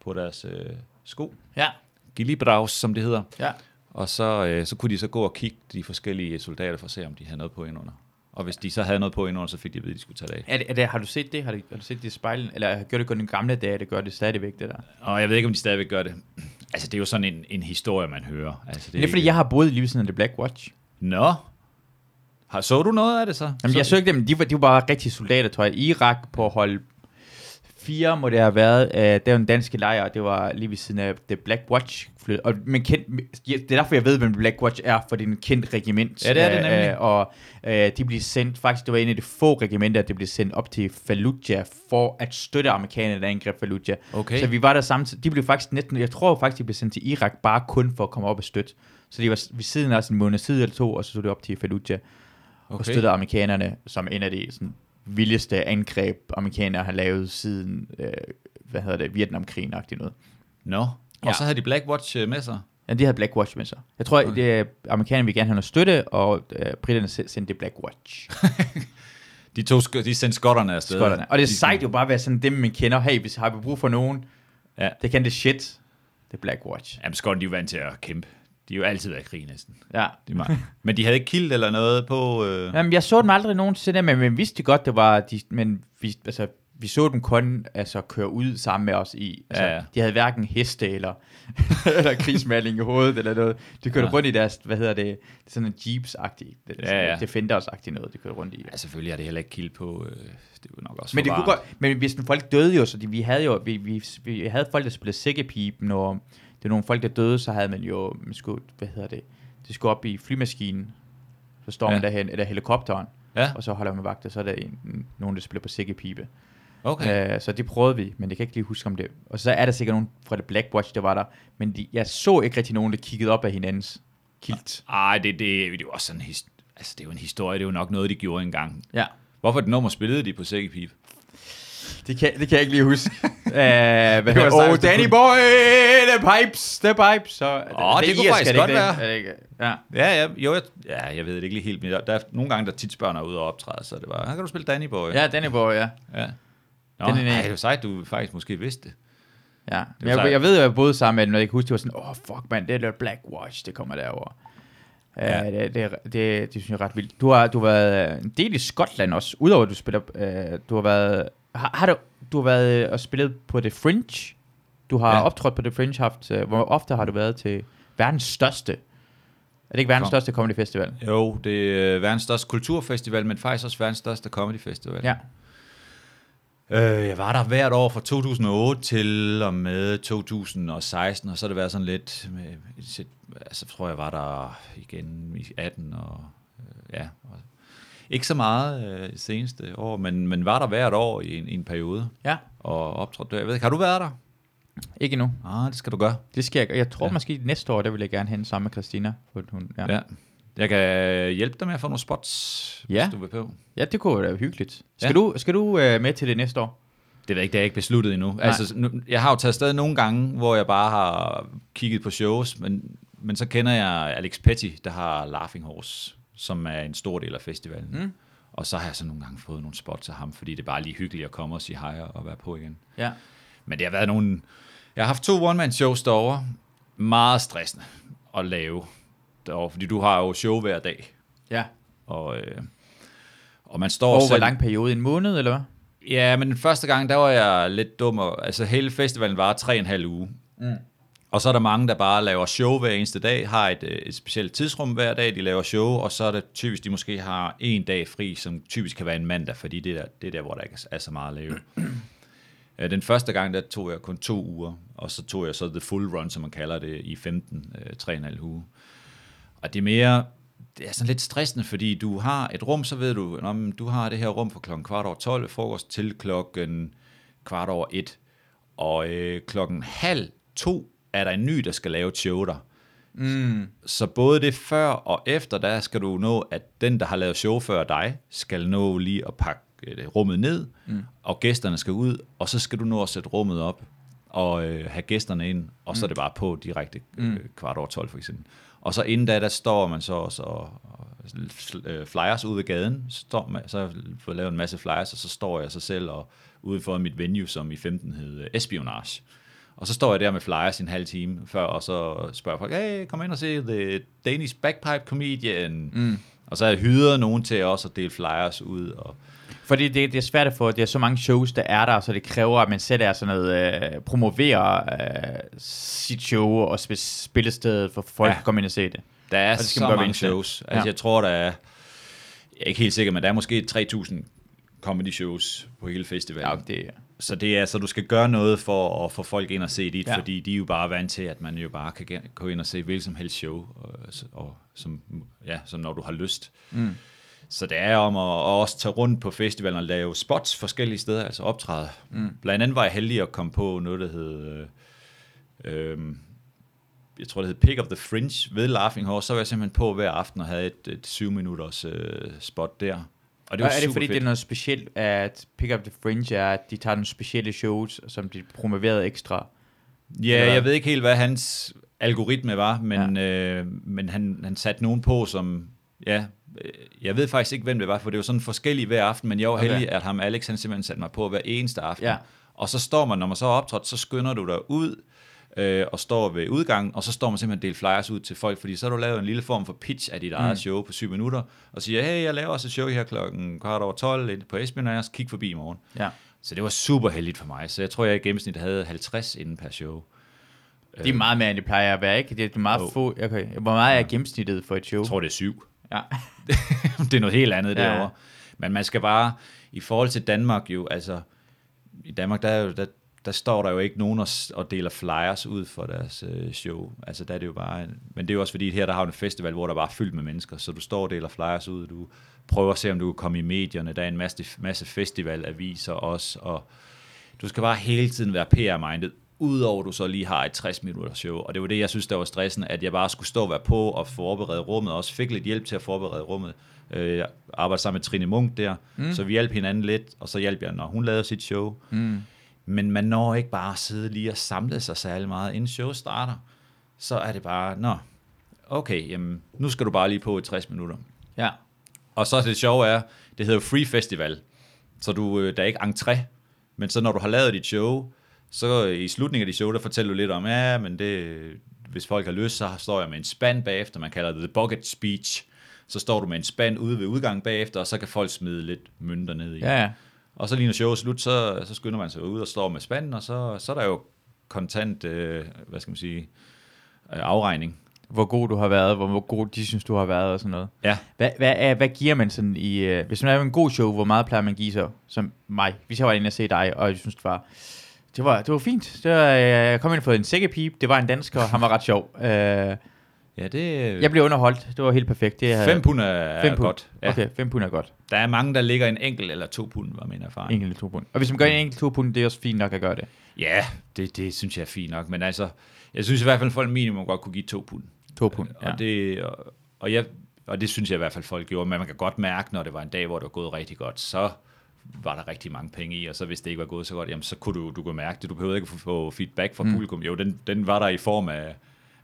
på deres uh, sko. Ja. Gillibraus, som det hedder. Ja. Og så, uh, så kunne de så gå og kigge de forskellige soldater for at se, om de havde noget på indenunder. Og hvis de så havde noget på indenunder, så fik de at vide, at de skulle tage det af. Er det, er det, har du set det? Har du, har du set det i spejlen? Eller gør det kun den gamle dage, det gør det stadigvæk, det der? Og jeg ved ikke, om de stadigvæk gør det. Altså, det er jo sådan en, en historie, man hører. Altså, Det er, fordi jeg har boet lige ved siden af The Black Watch. Nå. Har, så du noget af det så? Jamen, så... jeg søgte dem, de var, de var bare rigtige soldater, tror jeg. I Irak på hold 4 må det have været. Uh, det var en danske lejr, og det var lige ved siden af The Black Watch. Og man kendt, det er derfor, jeg ved, hvem Black Watch er, for det er en kendt regiment. Ja, det er det Øh, nemlig. øh, og uh, de blev sendt, faktisk det var en af de få regimenter, der blev sendt op til Fallujah for at støtte amerikanerne, der angreb Fallujah. Okay. Så vi var der samtidig. De blev faktisk næsten, jeg tror faktisk, de blev sendt til Irak bare kun for at komme op og støtte. Så de var ved siden af en måned side eller to, og så stod de op til Fallujah okay. og støttede amerikanerne som en af de sådan, vildeste angreb, amerikanere har lavet siden, øh, hvad hedder det, Vietnamkrigen-agtigt noget. Nå. Og Ja. så havde de Black Watch øh, med sig. Ja, de havde Black Watch med sig. Jeg tror, okay. det, amerikanerne vil gerne have noget støtte, og øh, britterne se- sendte Black Watch. De, to, de sendte skotterne afsted. Skotterne. Og det er De- sejt jo bare at være sådan dem, man kender. Hey, hvis har vi brug for nogen, Ja. det kan det shit. Det er Black Watch. Jamen, skotterne, de er vant til at kæmpe. De har jo altid været i krig næsten. Ja. De er mange. Men de havde ikke kilt eller noget på... Øh... Jamen, jeg så dem aldrig nogensinde, men vi vidste godt, det var, de, men vi, altså, vi så dem kun altså, køre ud sammen med os i. Altså, Ja, ja. De havde hverken heste eller, eller krigsmaling i hovedet eller noget. De kørte Ja. rundt i deres, hvad hedder det, sådan en jeeps-agtigt, det, Ja, ja. Defenders-agtigt noget, de kørte rundt i. Ja, selvfølgelig er det heller ikke kilt på... Øh... Det er jo nok også Men det kunne godt, men hvis folk døde jo, så de, vi havde jo, vi, vi, vi havde folk, der spillede sækkepipen, og det var nogle folk, der døde, så havde man jo, man skulle, hvad hedder det, de skulle op i flymaskinen, så står man Ja. derhen, eller helikopteren, Ja, og så holder man vagt, og så er der en, nogen, der spiller på sækkepipe. okay. Øh, så det prøvede vi, men jeg kan ikke lige huske om det. Og så er der sikkert nogen fra The Black Watch, der var der, men de, jeg så ikke rigtig nogen, der kiggede op af hinandens kilt. Ej, det, det, det er jo også sådan en. Altså, det er jo en historie. Det er jo nok noget, de gjorde engang. Ja, Hvorfor et nummer spillede de på sækkepip? Det kan, det kan jeg ikke lige huske. uh, hvad var hedder, sejt, oh, Danny kunne- Boy, the pipes, the pipes. Så, Åh, det kunne irsk, faktisk er godt ikke være. det? Det? Ja. Ja, ja, jo, jeg, ja, jeg ved det ikke lige helt, men der, er nogle gange, der tit spørger ude og optræde, så det var, her kan du spille Danny Boy. ja, Danny Boy, ja. ja. Nå, er- ej, det jo sejt, du faktisk måske vidste det. ja. Men jeg, jeg ved, at jeg boede sammen med den, og jeg kan huske, det var sådan, åh, oh, fuck, man, det er Black Watch, det kommer derover. Ja. Ja. Uh, det, det, det, det, synes jeg er ret vildt. Du har, du har været en del i Skotland også, udover at du spiller, uh, du har været, har, har du, du har været øh, og spillet på The Fringe. Du har ja. Optrådt på The Fringe, haft, uh, hvor ofte har du været til verdens største, er det ikke verdens Kom. største comedy festival? Jo, det er verdens største kulturfestival, men faktisk også verdens største comedy festival. Ja. Øh, jeg var der hvert år fra 2008 til og med 2016, og så har det været sådan lidt, med, altså tror jeg var der igen i 18 og øh, ja, og, ikke så meget øh, seneste år, men, men var der hvert år i en, i en periode Ja, og optrådte. Jeg ved ikke, har du været der? ikke endnu. Ah, det skal du gøre. Det skal jeg. Jeg tror ja. Måske næste år, der vil jeg gerne hen sammen med Christina. For hun, ja. Ja. Jeg kan hjælpe dig med at få nogle spots, Ja. hvis du vil på. Ja, det kunne være hyggeligt. Skal Ja. du, skal du øh, med til det næste år? Det ved jeg ikke, det er jeg ikke besluttet endnu. Nej. Altså, nu, jeg har jo taget afsted nogle gange, hvor jeg bare har kigget på shows, men, men så kender jeg Alex Petty, der har Laughing Horse, som er en stor del af festivalen. Mm. Og så har jeg så nogle gange fået nogle spots af ham, fordi det er bare lige hyggeligt at komme og sige hej og være på igen. Ja. Men det har været nogle... Jeg har haft to one-man-shows derovre. Meget stressende at lave derovre, fordi du har jo show hver dag. Ja. Og, øh, og man står Over hvor selv... lang periode? En måned, eller hvad? Ja, men den første gang, der var jeg lidt dum. Og, altså hele festivalen var tre og en halv uge. Mm. Og så er der mange, der bare laver show hver eneste dag, har et, øh, et specielt tidsrum hver dag, de laver show, og så er det typisk, de måske har en dag fri, som typisk kan være en mandag, fordi det er der, det er der hvor der ikke er så meget at lave. Øh, den første gang, der tog jeg kun to uger, og så tog jeg så the full run, som man kalder det, i 15, øh, tre og en halv uge. Og det er mere, det er sådan lidt stressende, fordi du har et rum, så ved du, om du har det her rum fra klokken kvart over 12, frokost til klokken kvart over 1. Og øh, klokken halv to er der en ny, der skal lave et show der. Mm. Så både det før og efter, der skal du nå, at den, der har lavet show før dig, skal nå lige at pakke øh, rummet ned, mm. og gæsterne skal ud, og så skal du nå at sætte rummet op, og øh, have gæsterne ind, og så er det bare på direkte øh, kvart over 12 for eksempel. Og så inden da, der står man så også og, og øh, flyers ud ved gaden, så, står man, så har jeg lavet en masse flyers, og så står jeg så selv og ude for mit venue, som i 15 hed øh, Espionage. Og så står jeg der med flyers i en halv time før, og så spørger folk, hey, kom ind og se The Danish Bagpipe Comedian. Mm. Og så har jeg hyret nogen til også at dele flyers ud. Og, Fordi det, det er svært at få, det er så mange shows, der er der, så det kræver, at man selv er sådan noget, øh, promoverer øh, sit show og sp- spillestedet, for folk Ja. kan komme ind og se det. der er Og det skal så man mange shows. Altså, Ja. jeg tror, der er, jeg er ikke helt sikker, men der er måske 3.000 comedy shows på hele festivalen. Ja, det, Så det er så du skal gøre noget for at få folk ind og se dit, Ja. fordi de er jo bare vant til, at man jo bare kan gå ind og se hvilket som helst show, og, og som, ja, som når du har lyst. Mm. Så det er om at, at også tage rundt på festivalen og lave spots forskellige steder, altså optræde. Mm. Blandt andet var jeg heldig at komme på noget, der hed, øh, øh, jeg tror det hed Pick of the Fringe ved Laughing Horse, så var jeg simpelthen på hver aften og havde et, et syv minutters øh, spot der. Og det var er det fordi, fedt. det er noget specielt, at Pick Up The Fringe er, at de tager nogle specielle shows, som de promoverede ekstra? Ja, Eller jeg ved ikke helt, hvad hans algoritme var, men, ja. øh, men han, han satte nogen på, som, ja, øh, jeg ved faktisk ikke, hvem det var, for det var sådan forskellige hver aften, men jeg var Okay. heldig, at ham Alex, han simpelthen satte mig på hver eneste aften. Ja. Og så står man, når man så er optrådt, så skynder du dig ud, øh, og står ved udgangen, og så står man simpelthen og deler flyers ud til folk, fordi så har du lavet en lille form for pitch af dit eget Mm. show på syv minutter, og siger, hey, jeg laver også et show her klokken kvart over 12 inde på Espionage, kig forbi i morgen. Ja. Så det var super heldigt for mig, så jeg tror, jeg i gennemsnit havde 50 inden per show. Det er meget mere, end det plejer at være, ikke? Det er meget Jo. få... Okay. Hvor meget er gennemsnittet for et show? Jeg tror, det er syv. Ja. det er noget helt andet Ja, ja. ja. derovre. Men man skal bare, i forhold til Danmark jo, altså, i Danmark, der, er jo, der, der står der jo ikke nogen og, og deler flyers ud for deres øh, show. Altså, der er det jo bare, men det er jo også fordi, her der har du en festival, hvor der bare er fyldt med mennesker, så du står og deler flyers ud, du prøver at se, om du kan komme i medierne, der er en masse, masse festivalaviser også, og du skal bare hele tiden være PR-minded, udover du så lige har et 60 minutters show. Og det var det, jeg synes, der var stressende, at jeg bare skulle stå og være på og forberede rummet, og også fik lidt hjælp til at forberede rummet. Øh, Jeg arbejdede sammen med Trine Munk der, mm. så vi hjalp hinanden lidt, og så hjalp jeg, når hun lavede sit show. Mm. Men man når ikke bare at sidde lige og samle sig særlig meget, inden showet starter. Så er det bare, nå, okay, jamen, nu skal du bare lige på i 60 minutter. Ja. Og så det sjove er, det hedder Free Festival, så du, øh, der er ikke entré, men så når du har lavet dit show, så øh, i slutningen af dit show, der fortæller du lidt om, ja, men det, hvis folk har lyst, så står jeg med en spand bagefter, man kalder det The Bucket Speech, så står du med en spand ude ved udgangen bagefter, og så kan folk smide lidt mønter ned i. Ja, ja. Og så lige når showet er slut, så, så skynder man sig ud og står med spanden, og så, så er der jo kontant, øh, hvad skal man sige, øh, afregning. Hvor god du har været, hvor, hvor god de synes, du har været og sådan noget. Ja, Hvad, hvad, er, hvad giver man sådan i... Øh, hvis man er en god show, hvor meget plejer man at give så? Som mig. Hvis jeg var inde og se dig, og jeg synes, det var... Det var, det var fint. Det var, øh, jeg kom ind og fået en sækkepip. Det var en dansker, og han var ret sjov. Øh, ja det jeg blev underholdt. Det var helt perfekt. Det, jeg havde- Fem pund er, Fem pund. godt. Ja. Okay, 5 pund er godt. Der er mange, der ligger en enkelt eller to pund, var min erfaring. Enkelt eller to pund. Og hvis man gør en enkelt to pund, det er også fint nok at gøre det. Ja, det, det synes jeg er fint nok, men altså, jeg synes i hvert fald, at folk minimum godt kunne give to pund. To pund, Ja. Og, det, og, og jeg, og det synes jeg i hvert fald, folk gjorde, men man kan godt mærke, når det var en dag, hvor det var gået rigtig godt, så var der rigtig mange penge i, og så hvis det ikke var gået så godt, jamen så kunne du, du kunne mærke det. Du behøvede ikke få feedback fra mm. publikum. Jo, den, den var der i form af,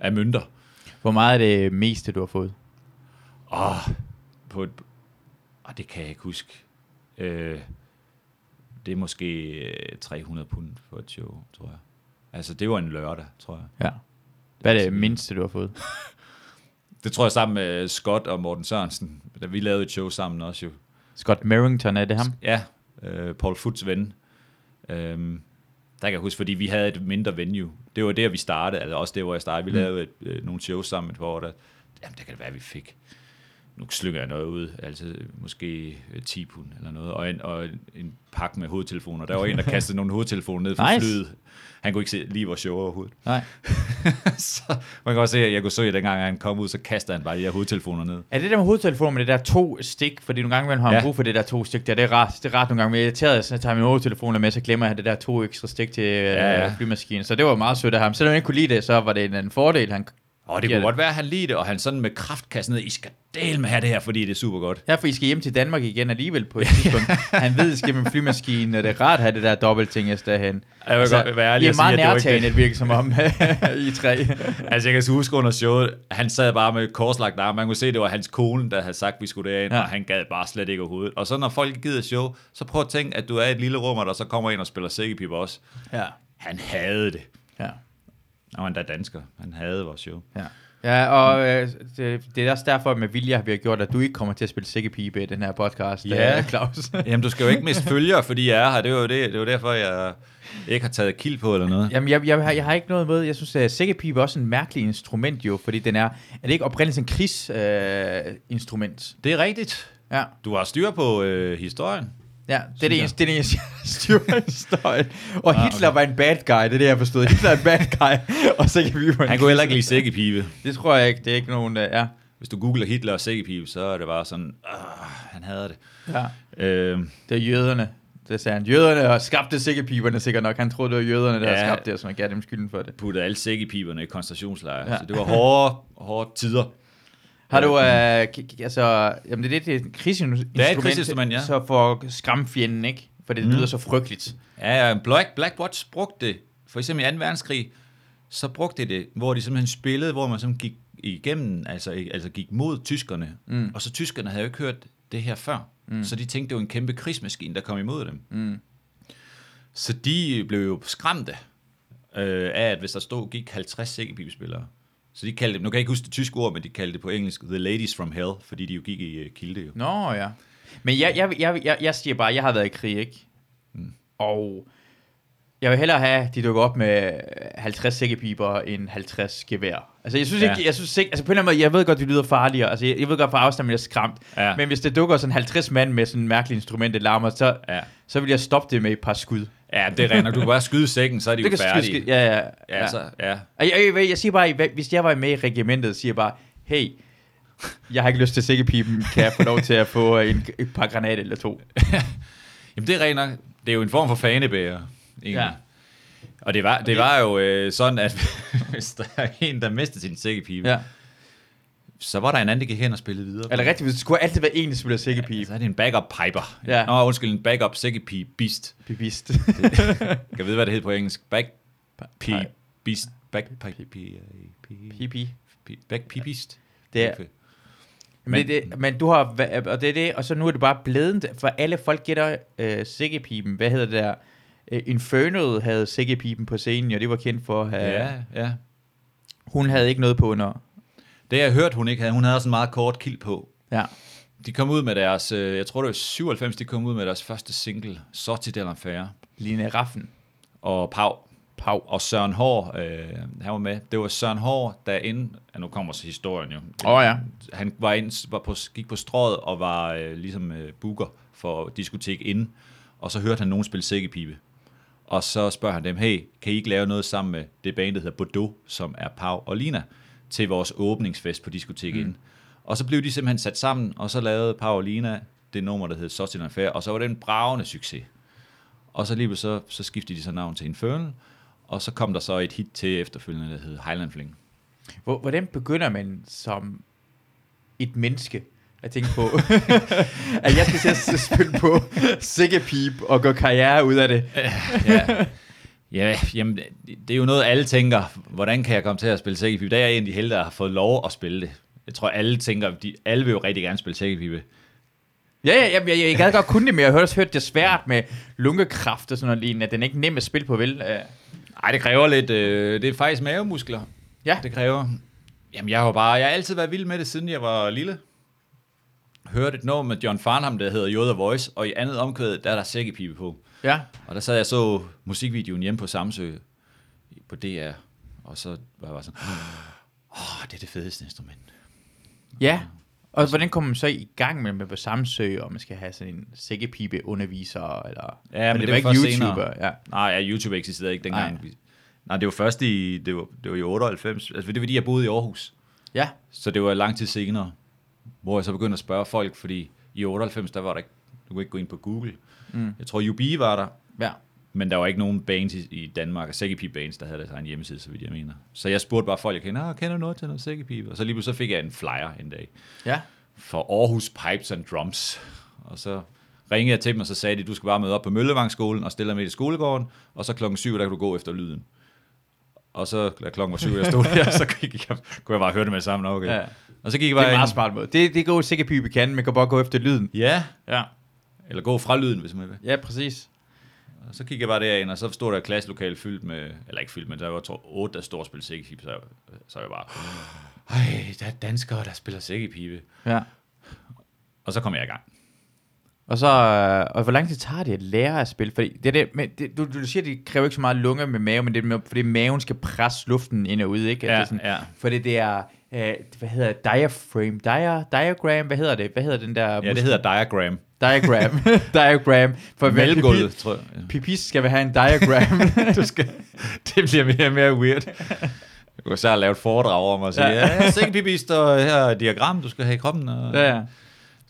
af mønter. Hvor meget er det meste, du har fået? Åh, på et, åh, det kan jeg ikke huske. Øh, det er måske øh, 300 pund for et show, tror jeg. Altså, det var en lørdag, tror jeg. Ja. Hvad er det mindste, du har fået? Det tror jeg sammen med Scott og Morten Sørensen, da vi lavede et show sammen også jo. Scott Merrington, er det ham? Ja, øh, Paul Foots ven. Øhm, der kan jeg huske, fordi vi havde et mindre venue. Det var der, vi startede, altså også der, hvor jeg startede. Vi Mm. lavede et, øh, nogle shows sammen et par år, der, jamen, der kan det være, vi fik, nu slynger jeg noget ud, altså måske øh, 10 pund eller noget, og en, og en, pakke med hovedtelefoner. Der var en, der kastede nogle hovedtelefoner ned fra Nice. flyet. Han kunne ikke se lige vores show overhovedet. Nej. så man kan også se, at jeg kunne se, at dengang han kom ud, så kastede han bare de her hovedtelefoner ned. Er det der med hovedtelefoner med det der to stik? Fordi nogle gange man har Ja. brug for det der to stik der. Det er rart, det er rart nogle gange. Men jeg er irriteret, så jeg tager mine hovedtelefoner med, så glemmer jeg det der to ekstra stik til ja, Ja, ja. ja. flymaskinen. Så det var meget sødt af ham. Selvom jeg ikke kunne lide det, så var det en, en fordel. Han, Og det kunne godt være, at han lide det, og han sådan med kraft kastede ned, I skal del med have det her, fordi det er super godt. ja, for I skal hjem til Danmark igen alligevel på et tidspunkt. han ved, at I skal med en flymaskine, og det er rart at have det der dobbeltting af derhen. Jeg vil godt være ærlig I er meget nærtagende, det virker som om, I tre. Altså, jeg kan huske under showet, han sad bare med korslagt arm. Man kunne se, det var hans kone, der havde sagt, at vi skulle derind, Ja. og han gad bare slet ikke overhovedet. Og så når folk gider show, så prøv at tænke, at du er i et lille rum, og der så kommer en og spiller sækkepipe også. Ja, Han havde det. ja. Og han er dansker. Han havde vores show. Ja. Ja, og øh, det, det er også derfor med vilje, har vi har gjort, at du ikke kommer til at spille sikkepibe i den her podcast, Ja. øh, Claus. Jamen, du skal jo ikke miste følgere, fordi jeg er her. Det er jo, det, det er jo derfor, jeg ikke har taget kild på eller noget. Jamen, jeg, jeg, har, jeg har ikke noget med, jeg synes, at sikkepibe er også en mærkelig instrument jo, fordi den er, er det ikke oprindeligt en krigsinstrument? Øh, instrument? Det er rigtigt. ja. Du har styr på øh, historien. Ja, det er det eneste, det er det eneste. Og Ah, Hitler okay. var en bad guy, det er det, jeg forstod. Hitler er en bad guy, og sikkepibe var en Han kunne heller ikke lide sækkepipe. Det tror jeg ikke, det er ikke nogen, der er. Hvis du googler Hitler og sækkepipe, så er det bare sådan, ah, han hader det. Ja. Øh, Det er jøderne. Det sagde han. Jøderne har skabte sikkepiberne sikkert nok. Han troede, det var jøderne, der ja. Ja. skabte det, og så man gav dem skylden for det. puttede alle sækkepiberne i koncentrationslejre. Ja. Ja. Så det var hårde, hårde tider. Har du, øh, altså, jamen det er er et krigsinstrument. Det er et krigsinstrument, ja. Så for at skræmme fjenden, ikke? For det Mm. lyder så frygteligt. Ja, ja, Black, Black Watch brugte det, for eksempel i 2. verdenskrig, så brugte de det, hvor de simpelthen spillede, hvor man simpelthen gik igennem, altså, altså gik mod tyskerne. Mm. Og så tyskerne havde jo ikke hørt det her før. Mm. Så de tænkte, det var en kæmpe krigsmaskine, der kom imod dem. Mm. Så de blev jo skræmte øh, af, at hvis der stod, gik 50 sækkepibespillere, så de kaldte nu kan jeg ikke huske det tyske ord, men de kaldte det på engelsk, The Ladies from Hell, fordi de jo gik i uh, kilde jo. Nå, ja. Men jeg, jeg, jeg, jeg, jeg siger bare, jeg har været i krig, ikke? Mm. Og jeg vil hellere have, de dukker op med 50 sækkepiber end 50 gevær. Altså, jeg synes Ja. ikke, jeg synes ikke, altså på en eller anden måde, jeg ved godt, det lyder farligere. Altså, jeg, jeg ved godt, for afstand, jeg er skræmt. Ja. Men hvis det dukker sådan 50 mand med sådan en mærkelig instrument, det larmer, så, Ja, så vil jeg stoppe det med et par skud. Ja det er rent, Du kan bare skyde sækken, så er de jo færdige. skyde- Ja, ja, Ja, ja. så, ja. Jeg, jeg, jeg siger bare, hvis jeg var med i regimentet, siger jeg bare, hey, jeg har ikke lyst til sækkepipen, kan jeg få lov til at få en, et par granater eller to? Jamen det er rent nok. Det er jo en form for fanebærer. egentlig. Ja. Og det var, det var jo øh, sådan, at hvis der er en, der mistede sin sækkepibe, Ja. Så var der en anden, der gik hen og spillede videre. Er det rigtigt? Hvis det skulle altid være en, der spiller sækkepipe. Så er det en backup piper. Ja. Nå, undskyld, en backup sækkepipe beast. Pipist. Kan jeg vide, hvad det hedder på engelsk? Back pi Nej. beast. Back pi pi Pipi. pi back pipist. Det er, men, det, det, men du har, og det er det, og så nu er det bare blevet, for alle folk gætter øh, sækkepipen. Hvad hedder det der? Øh, Inferno havde sækkepipen på scenen, og det var kendt for at have... Ja, ja. Hun havde ikke noget på under. Det jeg hørt, hun ikke havde. Hun havde også en meget kort kild på. Ja. De kom ud med deres, øh, jeg tror det var 97, de kom ud med deres første single, Sorti de l'Enfer. Line Raffen. Og Pau. Pau. Og Søren Hård, øh, han var med. Det var Søren Hård, der inden, ja, nu kommer så historien jo. Åh oh, ja. Han var ind, var på, gik på strået og var øh, ligesom øh, booker for diskotek inden. Og så hørte han nogen spille sækkepipe. Og så spørger han dem, hey, kan I ikke lave noget sammen med det band, der hedder Bordeaux, som er Pau og Lina, til vores åbningsfest på diskotek mm. inden. Og så blev de simpelthen sat sammen, og så lavede Pau og Lina det nummer, der hed Sotin Fair, og så var det en bravende succes. Og så lige så, så skiftede de så navn til Infernal, og så kom der så et hit til efterfølgende, der hed Highland Fling. Hvor- Hvordan begynder man som et menneske at tænke på, at jeg skal til at spille på Sikkepip og gå karriere ud af det. ja. Ja, jamen, det er jo noget, alle tænker, hvordan kan jeg komme til at spille sækkepipe? Der er jeg en af de heldige, der har fået lov at spille det. Jeg tror, alle tænker, de, alle vil jo rigtig gerne spille sækkepipe. Ja, ja, jeg, jeg, jeg gad godt kunne det, men jeg har også hørt, det svært med lungekræft og sådan noget lignende, at den er ikke nem at spille på, vel? Nej, det kræver lidt, øh, det er faktisk mavemuskler. Ja. Det kræver. Jamen, jeg har bare, jeg har altid været vild med det, siden jeg var lille. Hørte et nummer med John Farnham, der hedder You're the Voice, og i andet omkvæd, der er der sækkepipe på. Ja. Og der sad jeg så musikvideoen hjemme på Samsø på DR, og så var jeg bare sådan, åh, det er det fedeste instrument. Ja, og hvordan kommer man så i gang med, med på Samsø, og man skal have sådan en sækkepipe underviser, eller... Ja, men, det, det, var var ikke YouTuber, senere. ja. Nej, ja, YouTube eksisterede ikke dengang. Nej. Nej, det var først i, det var, det var i 98, altså det var fordi, jeg boede i Aarhus. Ja, Så det var lang tid senere, hvor jeg så begyndte at spørge folk, fordi i 98, der var der ikke, du kunne ikke gå ind på Google. Mm. Jeg tror, UB var der, ja. men der var ikke nogen bands i, i Danmark, og Sækkepip bands, der havde deres egen hjemmeside, så vidt jeg mener. Så jeg spurgte bare folk, jeg kender, "Ah, kender du noget til noget Sækkepip? Og så lige pludselig så fik jeg en flyer en dag Ja, for Aarhus Pipes and Drums. Og så ringede jeg til dem, og så sagde de, du skal bare møde op på Møllevangskolen og stille dig med i skolegården, og så klokken syv, der kan du gå efter lyden. Og så da klokken var syv, jeg stod der, så gik jeg, kunne jeg bare høre det med det samme. Okay. Ja. Og så gik jeg det er bare en meget smart måde. Det, det går sækkepipe kan, man kan bare gå efter lyden. Ja, Ja, eller gå fra lyden, hvis man vil. ja præcis. Og så kiggede jeg bare derind, og så stod der et klasselokale fyldt med, eller ikke fyldt, men der var tror, otte, der stod og spillede sækkepipe, så, jeg- så var jeg bare, ej, der er danskere, der spiller sækkepipe. Ja. Og så kom jeg i gang. Og så, øh, og hvor lang tid tager det at lære at spille? Fordi det det, men det, du, du siger, det kræver ikke så meget lunger med mave, men det er fordi maven skal presse luften ind og ud, ikke? Ja, sådan, ja. Fordi det er, øh, hvad hedder det? diaphragm, dia, diagram, hvad hedder det? Hvad hedder den der? Ja, det muskel? hedder diagram. Diagram. diagram. For Mellemgulvet, pipi- tror jeg. Pipis skal vi have en diagram. du skal, det bliver mere og mere weird. Jeg kunne så lave et foredrag om og sige, Ja. ja, sækkepipist og her er diagram, du skal have i kroppen. Og... ja, ja.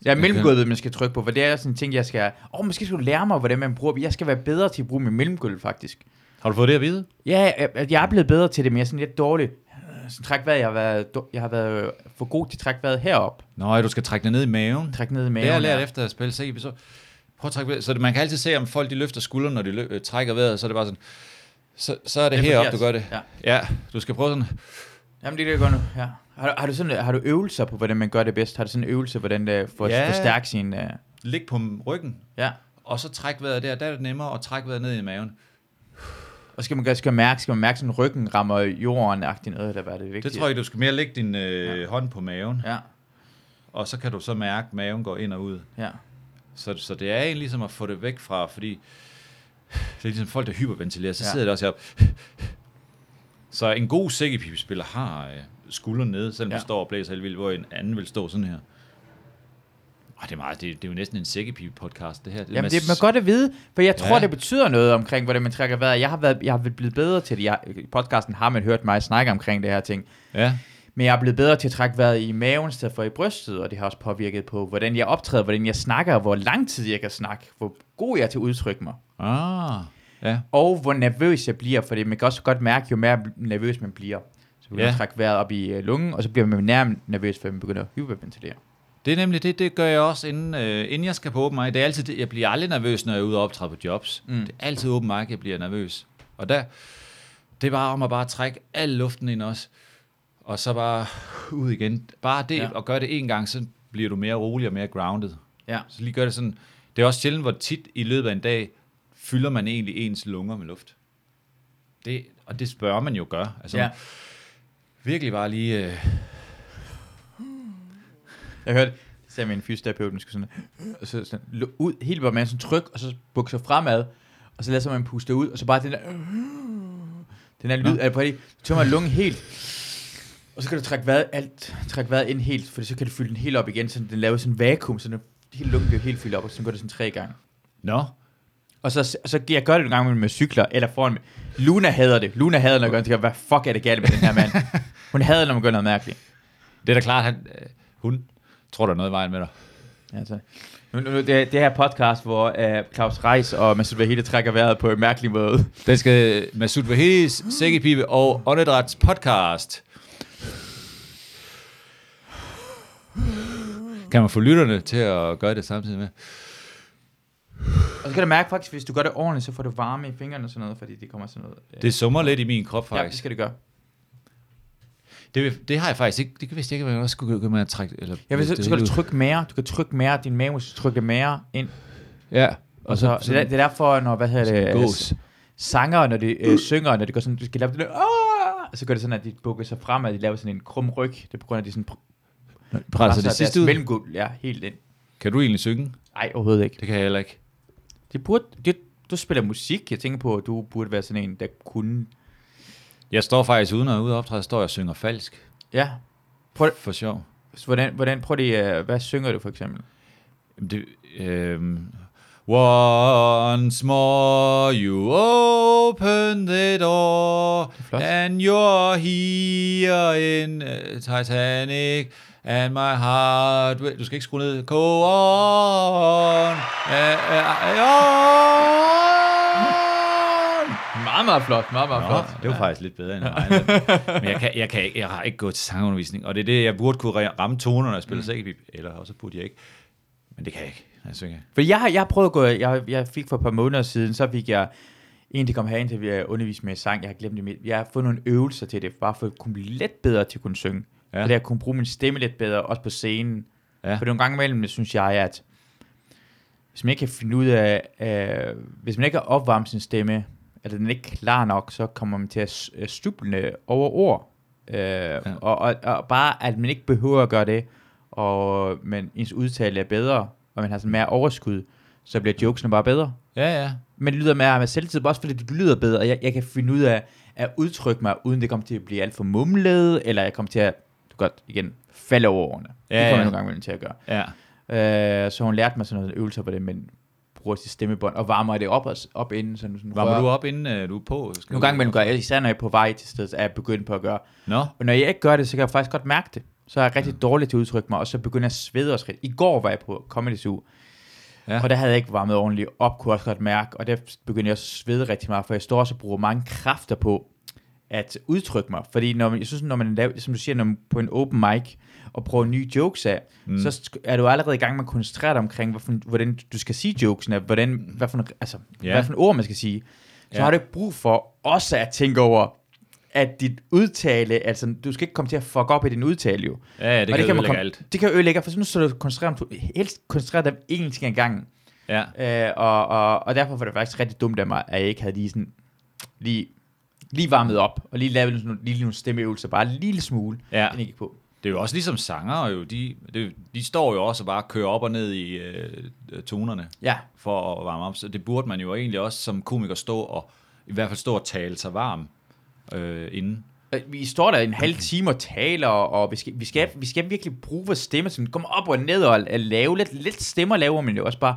Ja, mellemgulvet, man skal trykke på, for det er sådan en ting, jeg skal... Åh, oh, måske skal du lære mig, hvordan man bruger... Jeg skal være bedre til at bruge min mellemgulv, faktisk. Har du fået det at vide? Ja, jeg, jeg er blevet bedre til det, men jeg er sådan lidt dårlig. Så træk vejret, jeg har været, jeg har været for god til at trække vejret herop. Nå, du skal trække det ned i maven. Træk ned i Det maven. har jeg lært ja. efter at spille sækkepip. Så prøv at trække vejret. Så det, man kan altid se, om folk de løfter skuldrene, når de lø- øh, trækker vejret, så er det bare sådan, så, så er det, Det er heroppe, du gør det. Ja. Ja, du skal prøve sådan, Jamen, det er det, jeg gør nu. Ja. Har, du- har, du sådan, har du øvelser på, hvordan man gør det bedst? Har du sådan en øvelse, hvordan det for Ja. at forstærke sin... Uh... lig på ryggen, Ja. og så træk vejret der. Der er det nemmere at trække vejret ned i maven. Og skal man, gøre- skal man mærke, skal man mærke, sådan ryggen rammer jorden agtigt noget, eller hvad er det vigtigt? Det tror jeg, du skal mere lægge din øh, Ja. hånd på maven, Ja, og så kan du så mærke, at maven går ind og ud. ja. Så, så det er egentlig ligesom at få det væk fra, fordi det er ligesom folk, der hyperventilerer, så Ja. sidder det også heroppe. Så en god sækkepipespiller har øh, skulderen nede, selvom ja. de står og blæser helt vildt, hvor en anden vil stå sådan her. Og det er, meget, det, det er jo næsten en sækkepipe-podcast, det her. Jamen, med det er man godt at vide, for jeg tror, Ja. det betyder noget omkring, hvordan man trækker vejret. Jeg har, været, jeg har blevet bedre til det. Jeg, I podcasten har man hørt mig snakke omkring det her ting. Ja, Men jeg er blevet bedre til at trække vejret i maven, i stedet for i brystet, og det har også påvirket på, hvordan jeg optræder, hvordan jeg snakker, hvor lang tid jeg kan snakke, hvor god jeg er til at udtrykke mig, ah, ja. og hvor nervøs jeg bliver, for man kan også godt mærke, jo mere nervøs man bliver. Så begynder man Ja. at trække vejret op i øh, lungen, og så bliver man mere nervøs, før man begynder at hyperventilere. Det er nemlig det, det gør jeg også, inden, øh, inden jeg skal på open mic. Det er altid det, jeg bliver aldrig nervøs, når jeg er ude og optræde på jobs. Mm. Det er altid open mic, jeg bliver nervøs. Og der, det er bare om at bare trække al luften ind også, og så bare ud igen. Bare det, Ja. og gøre det en gang, så bliver du mere rolig og mere grounded. Ja. Så lige gør det sådan. Det er også sjældent, hvor tit i løbet af en dag, fylder man egentlig ens lunger med luft. Det, og det spørger man jo gør. Altså, ja. Virkelig bare lige... Øh, Jeg hørte, så sagde min fysioterapeut, skulle sådan, og så sådan, ud, helt hvor man sådan tryk, og så bukke sig fremad, og så lader man puste ud, og så bare den der, den der lyd, altså fordi, du tømmer lungen helt, og så kan du trække vejret, alt, trække vejret ind helt, for så kan du fylde den helt op igen, så den laver sådan en vakuum, så den, hele lungen bliver helt fyldt op, og så gør det sådan tre gange. Nå, Og så, så jeg gør det en gang med, med cykler, eller foran Luna hader det. Luna hader, når jeg gør det. Hvad fuck er det galt med den her mand? Hun hader, når man gør noget mærkeligt. det er da klart, han, øh, hun tror, der er noget i vejen med dig. Altså, nu, nu, det, det her podcast, hvor uh, Claus Reis og Masud Vahide trækker vejret på en mærkelig måde. Den skal Masud Vahidis, Sækkepipe og Åndedræts podcast. Kan man få lytterne til at gøre det samtidig med? Og så kan du mærke faktisk, hvis du gør det ordentligt, så får du varme i fingrene og sådan noget, fordi det kommer sådan noget. øh, Det summer lidt i min krop, ja, det faktisk. skal det gøre. Det, det har jeg faktisk ikke. Det kan vidste jeg ikke, at man også skulle gå med at trække... Eller, Ja, hvis, så, det så kan du trykke mere. Du kan trykke mere. Din mave skal trykke mere ind. Ja. Og så, så det, er, det er derfor, når, hvad hedder det, gås. sanger, når de øh, synger, når de går sådan, du skal lave det der, Aah! så gør det sådan, at de bukker sig frem, og de laver sådan en krum ryg. Det er på grund af, at de sådan pr- Presser det sidste ud. mellemgulv, ja, helt ind. Kan du egentlig synge? Nej, overhovedet ikke. Det kan jeg heller ikke. Det burde, det, du spiller musik. Jeg tænker på, at du burde være sådan en, der kunne... Jeg står faktisk uden at ude optræde, står jeg og synger falsk. Ja. Prøv, For sjov. hvordan, hvordan, prøv lige, uh, hvad synger du for eksempel? Det, øhm, Once more you open the door. And you're here in uh, Titanic And my heart will... Du skal ikke skrue ned. Go on. Uh, uh, on. Meget, meget flot. Meget, meget Nå, flot. det var faktisk lidt bedre, end jeg regnede. Men jeg, kan, jeg, kan, ikke- jeg har ikke gået til sangundervisning, og det er det, jeg burde kunne ra- ramme tonerne, når jeg spiller mm. sækkepip, eller også burde jeg ikke. Men det kan jeg ikke, når jeg synger. For jeg har, jeg har prøvet at gå, jeg, jeg fik for et par måneder siden, så fik jeg en, der kom herind til, at undervise med sang, jeg har glemt det med. Jeg har fået nogle øvelser til det, bare for at kunne blive lidt bedre til at kunne synge. Ja. Ja. Og det at kunne bruge min stemme lidt bedre, også på scenen. Ja. Ja. For nogle gange imellem, synes jeg, at hvis man ikke kan finde ud af, øh, hvis man ikke har opvarmet sin stemme, eller den er ikke klar nok, så kommer man til at stuble over ord. Øh, ja. og, og, og, bare, at man ikke behøver at gøre det, og men ens udtale er bedre, og man har sådan mere overskud, så bliver jokesene bare bedre. Ja, ja. Men det lyder mere med selvtid, også fordi det lyder bedre, og jeg, jeg kan finde ud af at udtrykke mig, uden det kommer til at blive alt for mumlet, eller jeg kommer til at, du godt igen, falde over ordene. Ja, det kommer ja. jeg nogle gange til at gøre. Ja. Øh, så hun lærte mig sådan noget øvelser på det, men bruger sit stemmebånd og varmer det op, op inden. Sådan, sådan Varmer du op, inden uh, du er på? Skal Nogle gange imellem gør jeg, især når jeg er på vej til stedet, er jeg begyndt på at gøre. Nå, Og når jeg ikke gør det, så kan jeg faktisk godt mærke det. Så er jeg rigtig dårlig til at udtrykke mig, og så begynder jeg at svede også rigtig. I går var jeg på Comedy Zoo, Ja. og der havde jeg ikke varmet ordentligt op, kunne jeg også godt mærke, og der begyndte jeg at svede rigtig meget, for jeg står også og bruger mange kræfter på at udtrykke mig. Fordi når man, jeg synes, når man laver, som du siger, når man på en open mic og prøver nye jokes af, mm. så er du allerede i gang med at koncentrere dig omkring, hvad for, hvordan du skal sige jokesene, hvordan, hvad, for, altså, ja. hvad for ord man skal sige. Så Ja. har du ikke brug for også at tænke over, at dit udtale, altså du skal ikke komme til at fuck op i din udtale jo. ja, ja, det Og kan, man ødelægge komme- alt. Det kan ødelægge, for så nu så du koncentrere dig om, du helst koncentrere dig om én ting ad gangen. Ja. Øh, og, og, og derfor var det faktisk rigtig dumt af mig, at jeg ikke havde lige sådan, lige, lige varmet op, og lige lavet nogle- lige nogle stemmeøvelser, bare en lille smule, Ja. den ikke på. Det er jo også ligesom sanger, jo. De, de, de står jo også og bare kører op og ned i øh, tonerne Ja, for at varme op. Så det burde man jo egentlig også som komiker stå og i hvert fald stå og tale sig varm øh, inden. Øh, vi står der en halv time og taler, og vi skal, vi skal, vi skal virkelig bruge vores stemme, så komme op og ned og, og lave lidt, lidt stemmer laver man jo også bare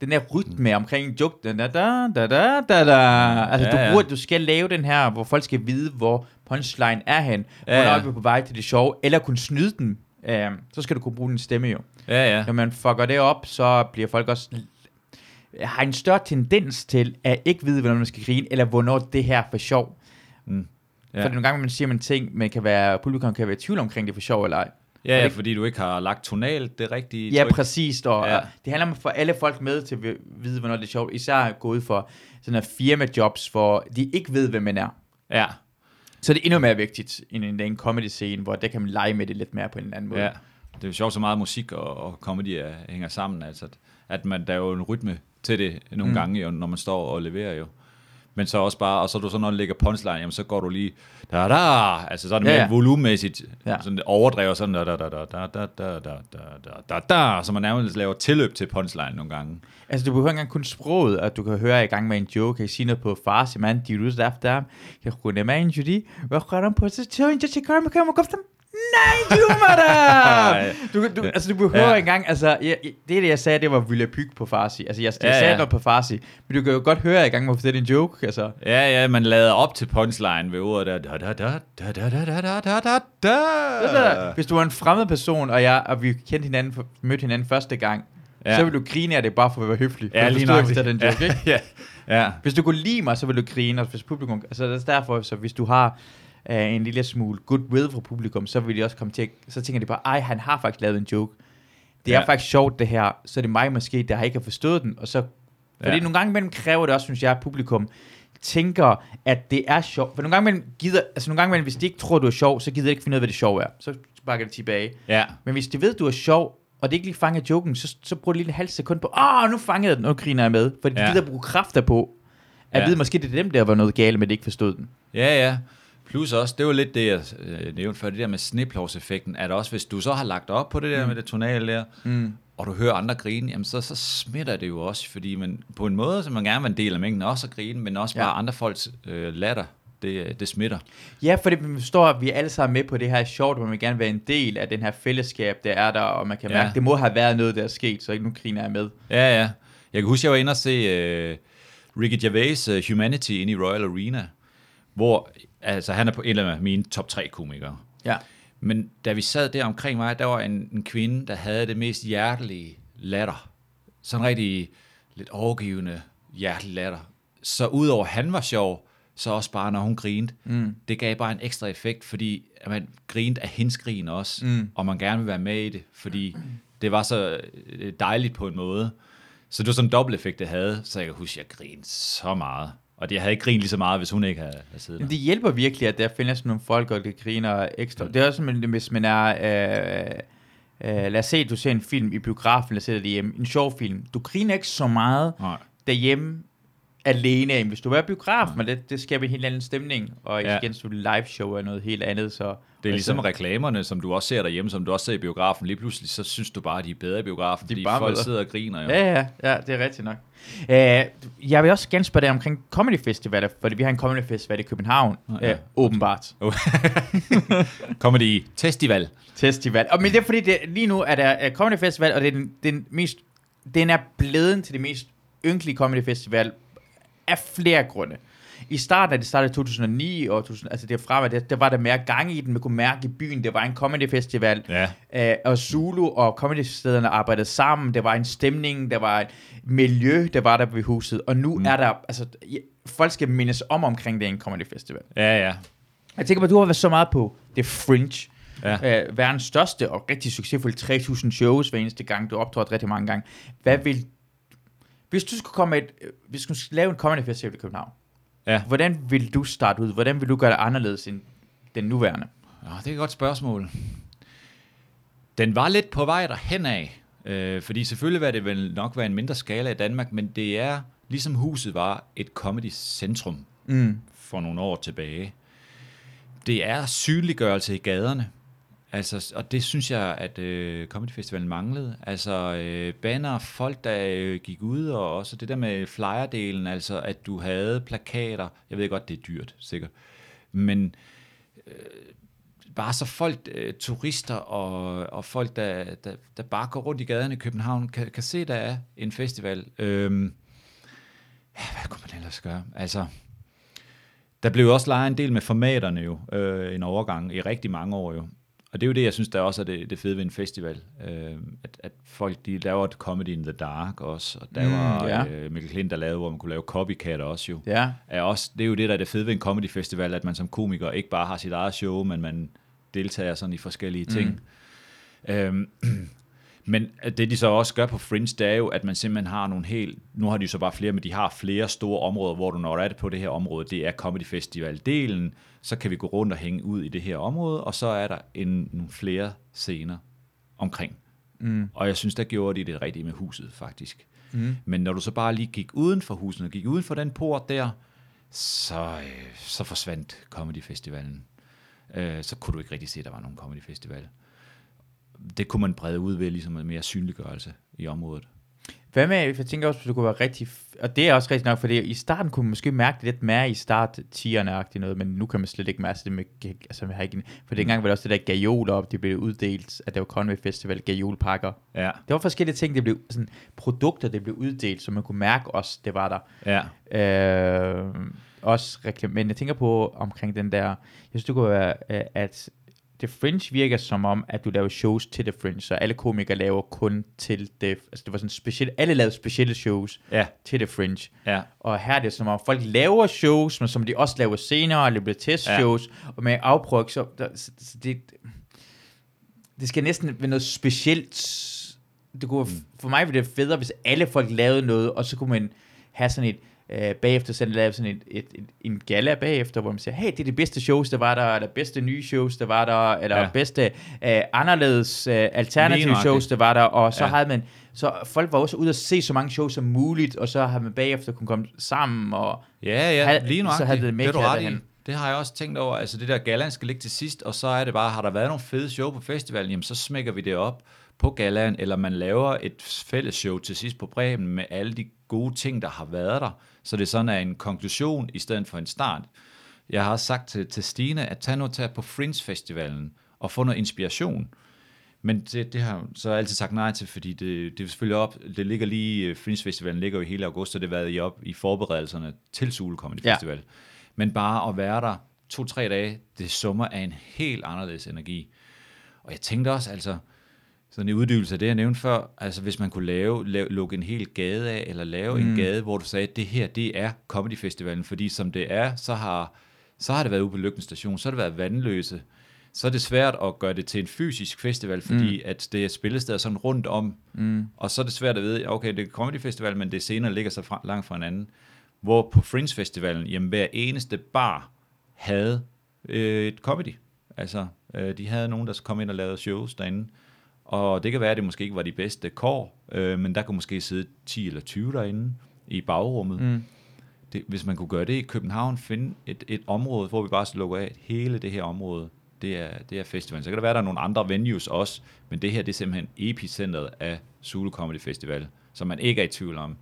den der rytme omkring en joke, da da da da da da da. Altså, Ja, du, burde, du skal lave den her, hvor folk skal vide, hvor punchline er hen, Ja, ja, hvornår er på vej til det sjove, eller kunne snyde den. Uh, så skal du kunne bruge din stemme jo. Ja, ja. Når man fucker det op, så bliver folk også har en større tendens til at ikke vide, hvornår man skal grine, eller hvornår det her er for sjov. Mm. Ja. For nogle gange, man siger man ting, men kan være, publikum kan være i tvivl omkring det for sjov eller ej. Ja, ja, fordi du ikke har lagt tonalt det rigtige Ja, tryk. præcis. Og Ja. ja. det handler om at få alle folk med til at vide, hvornår det er sjovt. Især gået for sådan her firmajobs, hvor de ikke ved, hvem man er. Ja, Så det er endnu mere vigtigt end en, en comedy-scene, hvor der kan man lege med det lidt mere på en anden måde. ja. Det er jo sjovt, så meget musik og, og comedy er, hænger sammen. Altså, at, man, der er jo en rytme til det nogle. Mm. gange, jo, når man står og leverer jo. Men så også bare, og så er du så, når du lægger punchline, jamen så går du lige, da da, altså så er det Ja, mere ja. volummæssigt, ja. Sådan det overdrever sådan, da da da da da da da da da da så man nærmest laver tilløb til punchline nogle gange. Altså, du behøver ikke engang kun sproget, at du kan høre i gang med en joke, kan I sige noget på farsi, man, de rus efter, jeg kunne med en judy, hvad gør han på sig til, jeg skal komme, kommer, kom Nej, Jumada! du, du, altså, du behøver Ja. ja. engang, altså, jeg, jeg- det, det jeg sagde, det var Villa Pyg på farsi. Altså, jeg, jeg Ja, sagde ja. noget på farsi, men du kan jo godt høre, at jeg i gang med at fortælle en joke, altså. Ja, ja, man lader op til punchline ved ordet der. Da, da, da, da, da, da, da, da, da, da. Hvis du var en fremmed person, og, jeg, og vi kendte hinanden, mødte hinanden første gang, Ja. ja. så vil du grine af det bare for at være høflig. Ja, lige du nok. at den joke, ikke? ja, ja. Hvis du kunne lide mig, så vil du grine, og hvis publikum... Altså, det er derfor, så hvis du har uh, en lille smule goodwill fra publikum, så vil de også komme til... Så tænker de bare, ej, han har faktisk lavet en joke. det Ja. er faktisk sjovt det her, så er det mig måske, der ikke har forstået den, og så, fordi Ja. nogle gange imellem kræver det også, synes jeg, at publikum tænker, at det er sjovt. For nogle gange imellem gider, altså nogle gange imellem, hvis de ikke tror, du er sjov, så gider de ikke finde ud af, hvad det sjov er. Så sparker det tilbage. Ja, Men hvis de ved, du er sjov, og det ikke lige fanger joken, så, så bruger de lige en halv sekund på, åh, nu fangede jeg den, nu griner jeg med. For de Ja. gider bruge kræfter på, at Ja. vide, måske det er dem, der var noget galt, men de ikke forstod den. ja, ja. Plus også, det var lidt det, jeg øh, nævnte før, det der med sniplovseffekten, at også hvis du så har lagt op på det der mm. med det tonale der, Mm. og du hører andre grine, jamen så, så smitter det jo også, fordi man, på en måde, så man gerne vil en del af mængden også at grine, men også bare Ja. andre folks øh, latter, det, det smitter. Ja, fordi vi forstår, at vi alle sammen med på det her sjovt, hvor man gerne vil være en del af den her fællesskab, der er der, og man kan Ja. mærke, det må have været noget, der er sket, så nu griner jeg med. Ja, ja. Jeg kan huske, jeg var inde og se uh, Ricky Gervais' uh, Humanity inde i Royal Arena, hvor altså, han er på en af mine top 3 komikere. Ja. Men da vi sad der omkring mig, der var en, en kvinde, der havde det mest hjertelige latter. Sådan rigtig lidt overgivende hjertelig latter. Så udover han var sjov, så også bare når hun grinte. Mm. Det gav bare en ekstra effekt, fordi at man grinte af hendes grin også, Mm. og man gerne vil være med i det, fordi det var så øh, dejligt på en måde. Så det var sådan en dobbelt effekt, det havde, så jeg kan huske, at jeg grinede så meget. Og det, jeg havde ikke grinet lige så meget, hvis hun ikke havde, havde siddet der. Det hjælper virkelig, at der findes nogle folk, og det griner ekstra. Det er også, hvis man er... Øh, øh, lad os se, du ser en film i biografen, eller sætter det hjemme. En sjov film. Du griner ikke så meget Nej. derhjemme alene. Hvis du er i biografen, men det, det skaber en helt anden stemning. Og Ja. igen, så live show er noget helt andet. Så, Det er ligesom altså, reklamerne, som du også ser derhjemme, som du også ser i biografen. Lige pludselig, så synes du bare, at de er bedre i biografen, De er fordi bare folk bedre. sidder og griner. Jo. Ja, ja, ja, det er rigtigt nok. Uh, jeg vil også gerne spørge dig omkring comedy festivaler, fordi vi har en comedy festival i København, Nå, ja. uh, åbenbart. Comedy Festival. Festival. Og, men det er fordi, det, lige nu er der uh, comedy festival, og det er den, den, mest, den er blevet til det mest ynkelige comedy festival af flere grunde. I starten, da det startede i 2009, og 2000, altså det fra, der, der var der mere gang i den, man kunne mærke i byen, det var en comedy festival, Ja. Øh, og Zulu og comedy-stederne arbejdede sammen. Der var en stemning, der var et miljø, der var der ved huset. Og nu mm. er der, altså, folk skal mindes om omkring det en comedy festival. Ja, ja. Jeg tænker på, at du har været så meget på det Fringe. Ja. Øh, verdens største og rigtig succesfulde 3.000 shows hver eneste gang. Du har optrådt rigtig mange gange. Hvad vil... Hvis du skulle komme med et, øh, hvis du skulle lave en comedy festival i København, Ja. hvordan vil du starte ud? Hvordan vil du gøre det anderledes end den nuværende? Nå, det er et godt spørgsmål. Den var lidt på vej derhen af, øh, fordi selvfølgelig vil det vel nok være en mindre skala i Danmark, men det er, ligesom huset var, et comedy-centrum Mm. for nogle år tilbage. Det er synliggørelse i gaderne. Altså, og det synes jeg, at øh, Comedy Festivalen manglede. Altså øh, banner, folk, der øh, gik ud, og også det der med flyerdelen, altså at du havde plakater. Jeg ved godt, det er dyrt, sikkert. Men øh, bare så folk, øh, turister og, og folk, der, der, der bare går rundt i gaderne i København, kan, kan se, der er en festival. Øh, ja, hvad kunne man ellers gøre? Altså, der blev jo også lejet en del med formaterne jo, øh, en overgang i rigtig mange år jo. Og det er jo det, jeg synes, der også er det, det fede ved en festival. Øh, at, at folk, de laver et comedy in the dark også. Og der Mm, mm, var ja. ja. øh, Mikkel Klint, der lavede, hvor man kunne lave copycat også jo. Ja. Er også, det er jo det, der er det fede ved en comedy festival, at man som komiker ikke bare har sit eget show, men man deltager sådan i forskellige ting. Mm. Øhm, men det de så også gør på Fringe, det er jo, at man simpelthen har nogle helt, nu har de så bare flere, men de har flere store områder, hvor du når er det på det her område, det er Comedy Festival-delen, så kan vi gå rundt og hænge ud i det her område, og så er der en, nogle flere scener omkring. Mm. Og jeg synes, der gjorde de det rigtigt med huset, faktisk. Mm. Men når du så bare lige gik uden for huset, og gik uden for den port der, så, øh, så forsvandt Comedy Festivalen. Øh, så kunne du ikke rigtig se, at der var nogen Comedy Festival. Det kunne man brede ud ved ligesom en mere synliggørelse i området. Hvad med, jeg tænker også, at du kunne være rigtig, og det er også rigtig nok, fordi i starten kunne man måske mærke det lidt mere i start tierne noget, men nu kan man slet ikke mærke det med, altså har ikke, for dengang var det også det der gajoler op, de blev uddelt, at der var Conway Festival, gajolpakker. Ja, Det var forskellige ting, det blev sådan, produkter, det blev uddelt, så man kunne mærke også, det var der. ja, Øh, også reklam, men jeg tænker på omkring den der, jeg synes det kunne være, øh, at The Fringe virker som om, at du laver shows til The Fringe, så alle komikere laver kun til det, altså det var sådan specielt, alle lavede specielle shows ja, til The Fringe. ja, Og her er det som om, folk laver shows, men som de også laver senere, eller bliver testshows, ja. og med afprøv, så, der, så, så det, det skal næsten være noget specielt. Det kunne, for mig ville det federe, hvis alle folk lavede noget, og så kunne man have sådan et, øh, bagefter sådan lave sådan et, et, et, en gala bagefter, hvor man siger, hey, det er det bedste shows, der var der, eller bedste nye shows, der var der, eller Ja. bedste øh, anderledes øh, alternative shows, der var der, og så Ja. havde man, så folk var også ude at se så mange shows som muligt, og så har man bagefter kunne komme sammen, og Ja, ja, Had- lige så havde det det i. derhen. Det har jeg også tænkt over. Altså det der gallaen skal ligge til sidst, og så er det bare, har der været nogle fede show på festivalen, jamen så smækker vi det op på gallaen, eller man laver et fælles show til sidst på Bremen med alle de gode ting, der har været der. Så det sådan er en konklusion i stedet for en start. Jeg har også sagt til, til Stine, at tag nu tage på Fringe Festivalen og få noget inspiration. Men det, det har jeg så altid sagt nej til, fordi det, det er selvfølgelig op, det ligger lige, øh, Fringe Festivalen ligger jo i hele august, så det har været i op i forberedelserne til Zulu Comedy Ja. Festival. Men bare at være der to-tre dage, det summer af en helt anderledes energi. Og jeg tænkte også, altså, sådan en uddybelse af det, jeg nævnte før, altså hvis man kunne lave, lave lukke en hel gade af, eller lave mm. en gade, hvor du sagde, at det her, det er Comedy Festivalen, fordi som det er, så har, så har det været ude på Lykken Station, så har det været vandløse, så er det svært at gøre det til en fysisk festival, fordi mm. at det er spillesteder sådan rundt om, mm. og så er det svært at vide, okay, det er Comedy Festival, men det senere ligger så fra, langt fra hinanden. Hvor på Fringe Festivalen, jamen hver eneste bar havde øh, et comedy. Altså, øh, de havde nogen, der kom ind og lavede shows derinde. Og det kan være, at det måske ikke var de bedste kår, øh, men der kunne måske sidde 10 eller 20 derinde i bagrummet. Mm. Det, hvis man kunne gøre det i København, finde et, et område, hvor vi bare slukker af, hele det her område, det er, det er festivalen. Så kan der være, at der er nogle andre venues også, men det her det er simpelthen epicentret af Zulu Comedy Festival, som man ikke er i tvivl om.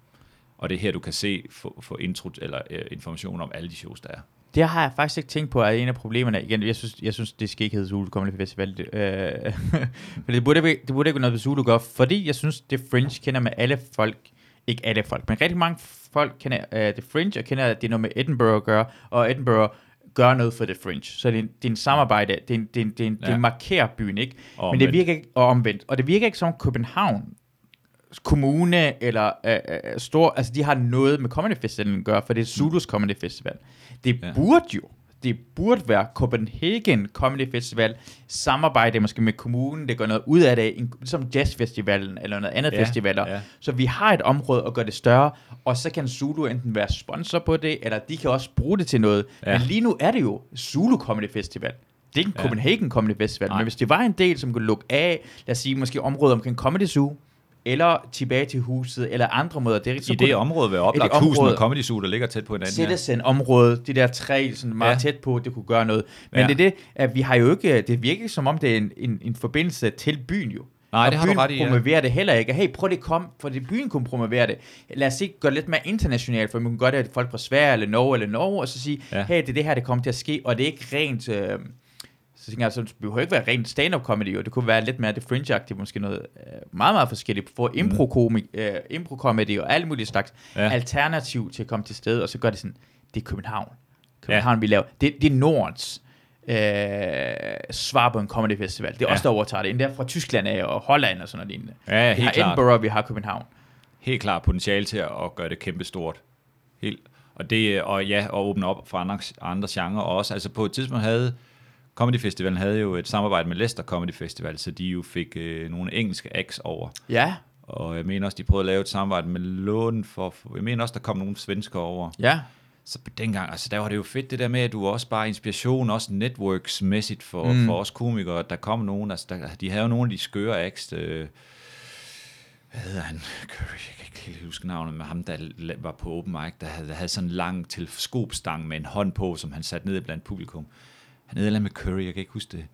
Og det er her, du kan se, få, få intro, eller øh, information om alle de shows, der er. Det har jeg faktisk ikke tænkt på, at en af problemerne, igen, jeg synes, jeg synes det skal ikke hedde Zulu Comedy Festival, det, øh, for det burde, ikke- det burde ikke være noget, Zulu gør, fordi jeg synes, det Fringe kender med alle folk, ikke alle folk, men rigtig mange folk kender uh, det Fringe, og kender, at det er noget med Edinburgh at gøre, og Edinburgh gør noget for det Fringe. Så det er en, det er en samarbejde, det, er en, det, er en, det, er en, ja. Det markerer byen, ikke? Og Men det virker ikke, og omvendt, og det virker ikke som København kommune eller øh, øh, stor, altså de har noget med Comedy Festivalen at gøre, for det er Zulus Comedy Festival. Det Ja. burde jo, det burde være Copenhagen Comedy Festival, samarbejde måske med kommunen, det gør noget ud af det, en- ligesom jazzfestivalen eller noget andet Ja, festivaler. ja. Så vi har et område at gøre det større, og så kan Zulu enten være sponsor på det, eller de kan også bruge det til noget. Ja. Ja. Men lige nu er det jo Zulu Comedy Festival. Det er ikke en Ja. Copenhagen Comedy Festival, Nej. men hvis det var en del, som kunne lukke af, lad os sige, måske området omkring Comedy Zoo, eller tilbage til huset, eller andre måder. Det, er- så I det område vil oplagt det hus med område- Comedy der ligger tæt på hinanden. sætte sig en område, det der træ, sådan meget Ja. ja. tæt på, det kunne gøre noget. Men Ja. ja. det er det, at vi har jo ikke, det virker som om, det er en, en, en forbindelse til byen jo. Nej, og det har du byen ret i, ja. promoverer det heller ikke. Hey, prøv det kom, for det byen kunne promovere det. Lad os ikke gøre det lidt mere internationalt, for man kan gøre det, at folk fra Sverige eller Norge eller Norge, og så sige, Ja. ja. hey, det er det her, det kommer til at ske, og det er ikke rent... Øh, så tænker jeg, så det behøver ikke være rent stand-up comedy, jo. det kunne være lidt mere det fringe måske noget øh, meget, meget forskelligt. For impro-komik, øh, impro-comedy og alle mulige slags Ja. alternativ til at komme til stede, og så gør det sådan, det er København. København, ja. vi laver. Det, det er Nordens øh, svar på en comedy festival. Det er Ja. også der overtager det. Endda fra Tyskland af, og Holland og sådan noget lignende. Ja, vi helt har klart. Edinburgh, vi har København. Helt klart potentiale til at gøre det kæmpe stort. Helt. Og, det, og ja, og åbne op for andre, andre genrer også. Altså på et tidspunkt havde Comedy Festivalen havde jo et samarbejde med Leicester Comedy Festival, så de jo fik øh, nogle engelske acts over. Ja, Og jeg mener også, de prøvede at lave et samarbejde med Lund for, for jeg mener også, der kom nogle svensker over. ja. Så dengang, altså der var det jo fedt det der med, at du også bare inspiration, også networksmæssigt for, mm. for os komikere, der kom nogen, altså der, de havde jo nogle af de skøre acts, øh, hvad hedder han, Curry, jeg kan ikke helt huske navnet, men ham, der var på open mic, der havde, der havde sådan en lang teleskopstang med en hånd på, som han satte ned blandt publikum. Han hed et eller andet med Curry, jeg kan ikke huske det,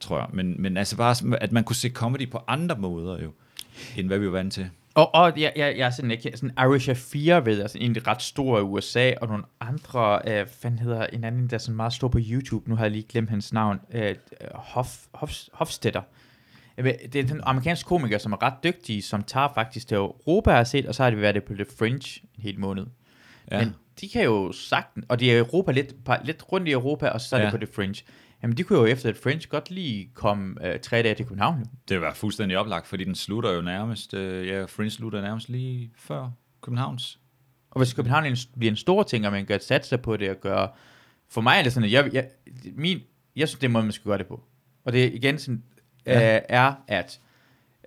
tror jeg. Men, men altså bare, at man kunne se comedy på andre måder jo, end hvad vi var vant til. Og, og jeg, jeg, jeg er sådan ikke sådan Irish 4 ved, altså en ret stor i USA, og nogle andre, øh, fanden hedder en anden, der er sådan meget stor på YouTube, nu har jeg lige glemt hans navn, øh, Hof, Hof, Hofstetter. Det er en amerikansk komiker, som er ret dygtig, som tager faktisk til Europa har set, og så har de været det på The Fringe en hel måned. Ja. Men de kan jo sagtens, og de er i Europa lidt, par- lidt rundt i Europa, og så er Ja. det på The Fringe. Jamen, de kunne jo efter et Fringe godt lige komme øh, tre dage til København. Det var fuldstændig oplagt, fordi den slutter jo nærmest, øh, ja, Fringe slutter nærmest lige før Københavns. Og hvis København er en, bliver en stor ting, og man gør satse på det og gøre... For mig er det sådan, at jeg, jeg, min, jeg synes, det er måde, man skal gøre det på. Og det er igen sådan, Ja. øh, er, at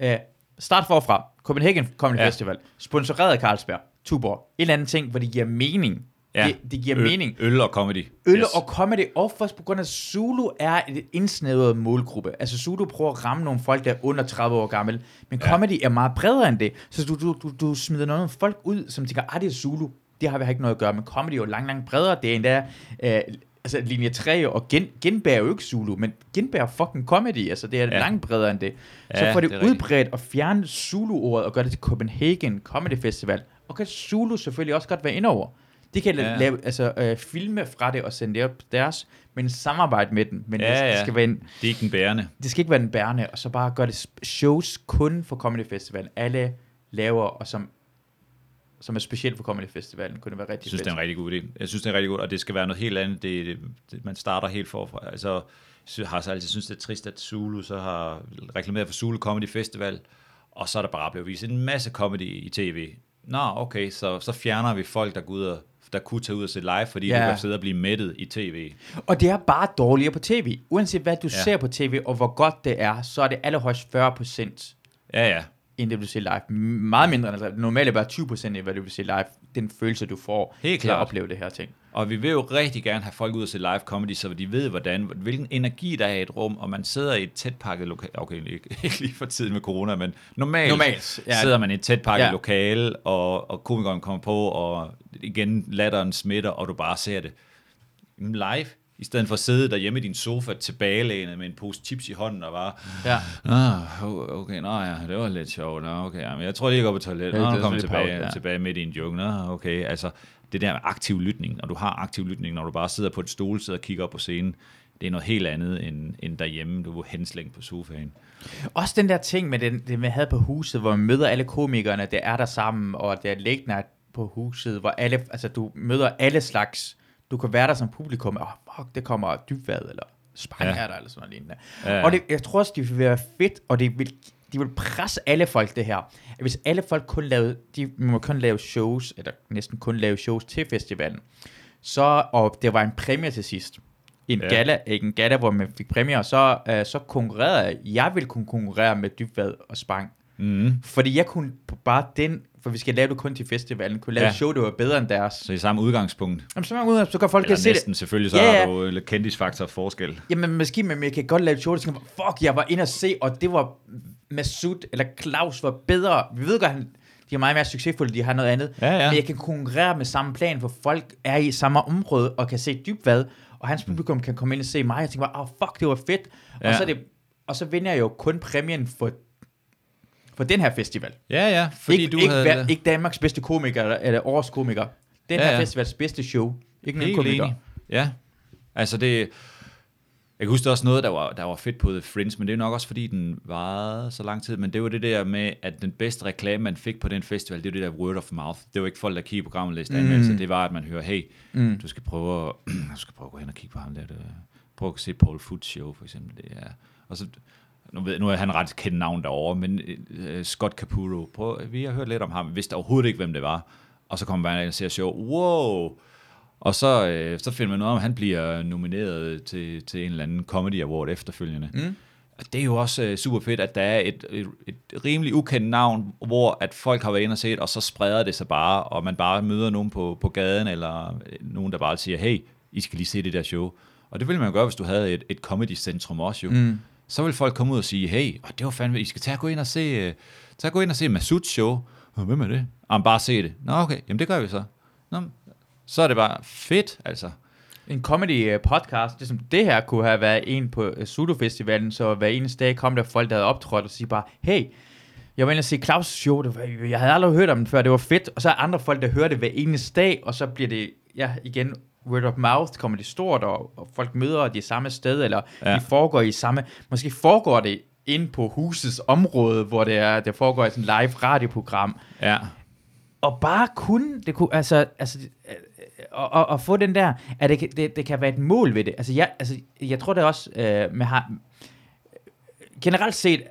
øh, Start forfra. Copenhagen Comedy ja. Festival. Sponsoreret af Carlsberg. Tuborg. En eller anden ting, hvor det giver mening. Ja. Det, det giver øl, mening. Øl og comedy. Øl yes. og comedy, og først på grund af, at Zulu er et indsnævret målgruppe. Altså Zulu prøver at ramme nogle folk, der er under 30 år gammel. Men Ja. comedy er meget bredere end det. Så du, du, du, du smider nogle folk ud, som tænker, ah, det er Zulu. Det har vi ikke noget at gøre. Men comedy er jo langt, langt bredere. Det er endda, øh, altså linje 3 og gen, Genbær er jo ikke Zulu, men Genbær er fucking comedy. Altså det er Ja. langt bredere end det. Så Ja, får det, det det rigtigt. udbredt og fjerne Zulu-ordet og gøre det til Copenhagen Comedy Festival. Og kan Zulu selvfølgelig også godt være indover. De kan Ja. ja. lave, altså, øh, filme fra det og sende det op deres, men samarbejde med den. Men Ja, ja, det, ja. det, skal være en, Det er ikke den bærende. det skal ikke være den bærende, og så bare gøre det shows kun for Comedy Festival. Alle laver, og som, som er specielt for Comedy Festivalen, kunne det være Jeg rigtig synes, det er fedt. en rigtig god idé. Jeg synes, det er rigtig godt, og det skal være noget helt andet. Det, det, det man starter helt forfra. Altså, jeg har så altid synes det er trist, at Zulu så har reklameret for Zulu Comedy Festival, og så er der bare blevet vist en masse comedy i tv. Nå, okay, så, så fjerner vi folk, der, går ud og, der kunne tage ud og se live, fordi ja. Du kan sidde og blive mættet i tv. Og det er bare dårligere på tv. Uanset hvad du Ja. ser på tv, og hvor godt det er, så er det allerhøjst 40 procent Ja, ja. end det, du ser live. Meget mindre, end altså, normalt er bare 20 procent af, hvad du vil se live. Den følelse, du får Helt klart. at opleve det her ting. Og vi vil jo rigtig gerne have folk ud og se live comedy, så de ved, hvordan, hvilken energi der er i et rum, og man sidder i et tæt pakket lokale, okay, ikke, ikke lige for tiden med corona, men normalt, Normalt, ja. sidder man i et tæt pakket Ja. lokale, og, og komikeren kommer på, og igen latteren smitter, og du bare ser det live, i stedet for at sidde derhjemme i din sofa tilbagelænet med en pose chips i hånden og bare, Ja. ah, okay, nå ja, det var lidt sjovt, nå, okay, men jeg tror lige, jeg går på toilettet, Ja, er kommer tilbage, pause, ja. tilbage midt i en joke, nå, okay, altså, det der med aktiv lytning, når du har aktiv lytning, når du bare sidder på et stol, sidder og kigger op på scenen, det er noget helt andet end, end derhjemme, du er henslængt på sofaen. Også den der ting med den, det, man havde på huset, hvor man møder alle komikerne, der er der sammen, og der er night på huset, hvor alle, altså du møder alle slags, du kan være der som publikum, og oh, fuck, det kommer dybvad, eller spang Ja. er der, eller sådan noget lignende. Ja. Og det, jeg tror også, det vil være fedt, og det vil, de vil presse alle folk det her. Hvis alle folk kun lavede, de må kun lave shows, eller næsten kun lave shows til festivalen, så, og det var en præmie til sidst, en Ja. gala, ikke en gala, hvor man fik præmier, så, uh, så konkurrerede jeg. Jeg ville kunne konkurrere med dybvad og spang. Mm. Fordi jeg kunne bare den, for vi skal lave det kun til festivalen, kunne lave Ja. et show, der var bedre end deres. Så i samme udgangspunkt, Jamen, så, er man ude, så kan folk eller kan se det. næsten selvfølgelig, så Ja, ja, har du lidt kendisfaktor forskel. Jamen, måske, men jeg kan godt lave et show, der skal, fuck, jeg var inde og se, og det var Masud, eller Claus var bedre. Vi ved godt, han, de er meget mere succesfulde, de har noget andet. Ja, ja. Men jeg kan konkurrere med samme plan, hvor folk er i samme område, og kan se dybvad, og hans publikum kan komme ind og se mig, og tænke bare, oh, fuck, det var fedt. Ja. Og, så det, og så vinder jeg jo kun præmien for, for den her festival. Ja, ja, fordi ikke, du ikke, havde... hver, ikke Danmarks bedste komiker, eller, eller årets komiker. Den Ja, her ja. festivals bedste show. Ikke nogen komiker. enig. Ja, altså det... Jeg kan huske også noget, der var, der var fedt på The Fringe, men det er nok også fordi, den varede så lang tid. Men det var det der med, at den bedste reklame, man fik på den festival, det var det der word of mouth. Det var ikke folk, der kiggede på programmet og læste anmeldelser. Det var, at man hører, hey, Mm. du skal prøve at, du skal prøve at gå hen og kigge på ham der. Det, prøv at se Paul Foot Show, for eksempel. Det er, og så, nu, ved, nu er han ret kendt navn derovre, men uh, Scott Capuro, prøv, vi har hørt lidt om ham, vidste overhovedet ikke, hvem det var. Og så kommer man og ser show, wow, og så, øh, så finder man noget om, at han bliver nomineret til, til en eller anden comedy award efterfølgende. Mm. Og det er jo også øh, super fedt, at der er et, et, et rimelig ukendt navn, hvor at folk har været inde og set, og så spreder det sig bare, og man bare møder nogen på, på gaden, eller øh, nogen, der bare siger, hey, I skal lige se det der show. Og det ville man jo gøre, hvis du havde et, et comedy-centrum også jo. Mm. Så vil folk komme ud og sige, hey, det var fandme, I skal tage og gå ind og se, øh, tage og gå ind og se Masuds show. Hvem er det? Og bare se det. Nå, okay, jamen det gør vi så. Nå, så er det bare fedt, altså. En comedy øh, podcast, det som det her kunne have været en på uh, Sudo Festivalen, så hver eneste dag kom der folk, der havde optrådt og sige bare, hey, jeg var inde og se Claus' show, det var, jeg havde aldrig hørt om den før, det var fedt, og så er andre folk, der hører det hver eneste dag, og så bliver det, ja, igen, word of mouth, kommer det stort, og, og folk møder de samme sted, eller Ja. de foregår i samme, måske foregår det ind på husets område, hvor det er, det foregår i sådan et live radioprogram, Ja. og bare kunne, det kunne, altså, altså øh, og, og, og få den der, at det, det, det kan være et mål ved det. Altså, jeg, altså, jeg tror det også, øh, med har, generelt set,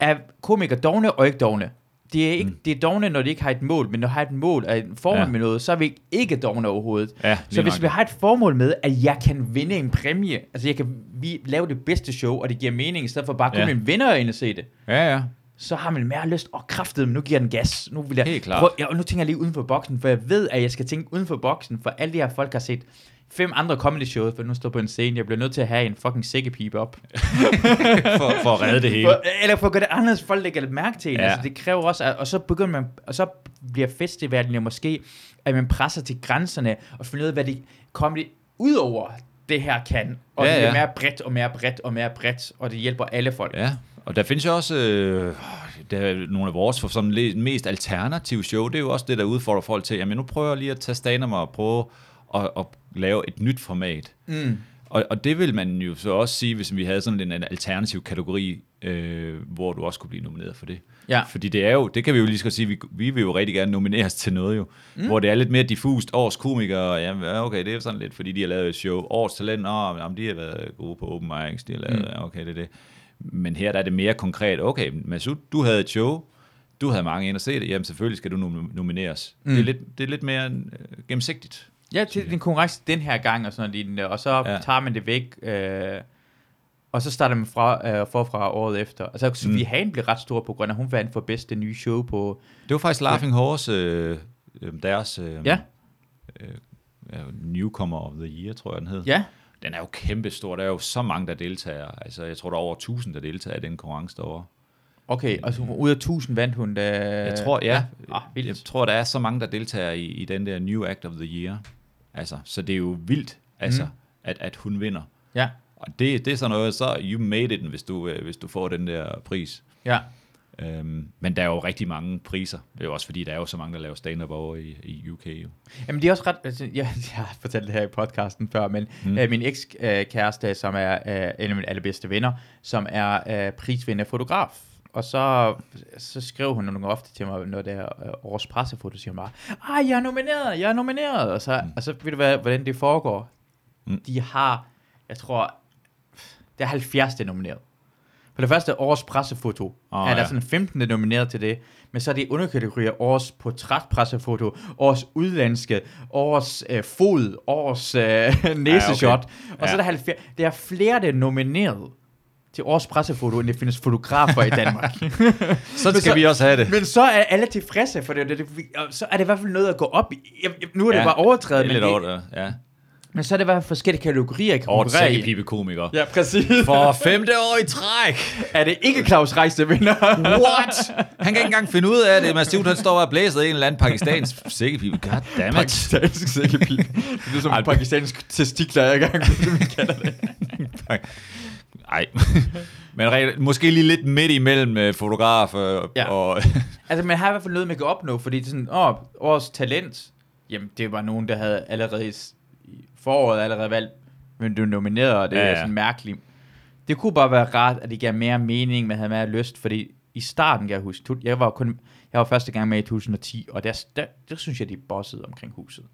er komikere dogne og ikke dogne. Det er, ikke, Mm. det er dogne, når de ikke har et mål, men når de har et mål og en formål Ja. med noget, så er vi ikke dogne overhovedet. Ja, så hvis nok. vi har et formål med, at jeg kan vinde en præmie, altså jeg kan vi, lave det bedste show, og det giver mening, i stedet for bare kun Ja. ja. en vinder ind og se det, Ja, ja. Så har man mere lyst, og kraftet, nu giver den gas. Nu vil jeg, Helt klart. Prøv, ja, og nu tænker jeg lige uden for boksen, for jeg ved, at jeg skal tænke uden for boksen, for alle de her folk har set fem andre comedy shows, for nu står på en scene, jeg bliver nødt til at have en fucking sækkepipe op. for, for at redde det hele. For, eller for at gøre det anderledes, folk lægger lidt mærke til en. Ja. Altså, det kræver også, at, og så begynder man, og så bliver festivalen jo måske, at man presser til grænserne, og finder ud af, hvad det comedy ud over det her kan. Og Ja, det er ja. mere bredt og mere bredt og mere bredt, og det hjælper alle folk. Ja, og der findes jo også øh, der er nogle af vores for sådan mest alternative show. Det er jo også det, der udfordrer folk til, jamen nu prøver jeg lige at tage stand og prøve at, at lave et nyt format. Mm. Og, og det vil man jo så også sige, hvis vi havde sådan en, en alternativ kategori, øh, hvor du også kunne blive nomineret for det. Ja. Fordi det er jo, det kan vi jo lige så sige, vi, vi vil jo rigtig gerne nomineres til noget jo, mm. hvor det er lidt mere diffust. Års komikere, ja, okay, det er sådan lidt, fordi de har lavet et show. Års talent, åh, jamen, de har været gode på open mics, de har lavet, mm. okay, det er det. Men her der er det mere konkret, okay, Masud, du havde et show, du havde mange ind og se det, jamen selvfølgelig skal du nom- nomineres. Mm. Det, er lidt, det er lidt mere øh, gennemsigtigt. Ja, til den konkurrence den her gang og sådan lignende, og så Ja. tager man det væk, øh, og så starter man fra, øh, forfra året efter. Altså, Sofie mm. Hagen blev ret stor på grund af, hun vandt for bedste nye show på... Det var faktisk Laughing Horse, øh, øh, deres øh, Ja, ja, Newcomer of the Year, tror jeg, den hed. ja. Den er jo kæmpestor. Der er jo så mange, der deltager. Altså, jeg tror, der er over 1000, der deltager i den konkurrence derovre. Okay, altså ud af 1000 vandt hun da... Jeg tror, ja. Ah, vildt. Jeg tror, der er så mange, der deltager i, i den der New Act of the Year. Altså, så det er jo vildt, altså, mm. at, at hun vinder. Ja, Og det, det er sådan noget, så you made it, hvis du, øh, hvis du får den der pris. ja. Øhm, men der er jo rigtig mange priser. Det er jo også fordi, der er jo så mange, der laver stand-up over i, i UK. Jo. Jamen det er også ret, altså, jeg, jeg har fortalt det her i podcasten før, men mm. øh, min ekskæreste, som er øh, en af mine allerbedste venner, som er øh, prisvinder fotograf, og så, så skrev hun nogle ofte til mig, når det er øh, års pressefoto, siger hun bare, ej, jeg er nomineret, jeg er nomineret, og så, mm. og så ved du hvad, hvordan det foregår? Mm. De har, jeg tror, det er 70, der er nomineret. For det første års pressefoto, oh, er der ja. sådan 15 der er nomineret til det, men så er det underkategorier års portrætpressefoto, års udlandske, års øh, fod, års øh, næseshot, Ja, okay. og så Ja. er der 70, der er flere, der er nomineret til års pressefoto, end der findes fotografer i Danmark. Men skal vi også have det. Men så er alle tilfredse, for det, det, det, så er det i hvert fald noget at gå op i. Jeg, jeg, nu er det Ja, bare overtrædet, Det er men, lidt over det, det, ja. Men så er det i hvert fald forskellige kategorier, jeg kan konkurrere i. sækkepibekomiker. Ja, præcis. For femte år i træk. Er det ikke Claus Reis, der vinder? What? Han kan ikke engang finde ud af det. Masud, han står og blæser i en eller anden pakistansk sækkepibe. God damn it. Pakistansk sækkepibe. Det er som en pakistansk testikler, jeg i gang med, vi kalder det. Nej. Men re- måske lige lidt midt imellem øh, fotograf øh, Ja. og... Altså, man har i hvert fald noget, man kan opnå, fordi det er sådan, åh, årets talent, jamen, det var nogen, der havde allerede i s- i foråret allerede valgt, men du er nomineret, og det Ja, ja, er sådan mærkeligt. Det kunne bare være rart, at det gav mere mening, man havde mere lyst, fordi i starten, kan jeg huske, jeg var kun, jeg var første gang med i 2010, og der, der, der synes jeg, de bossede omkring huset.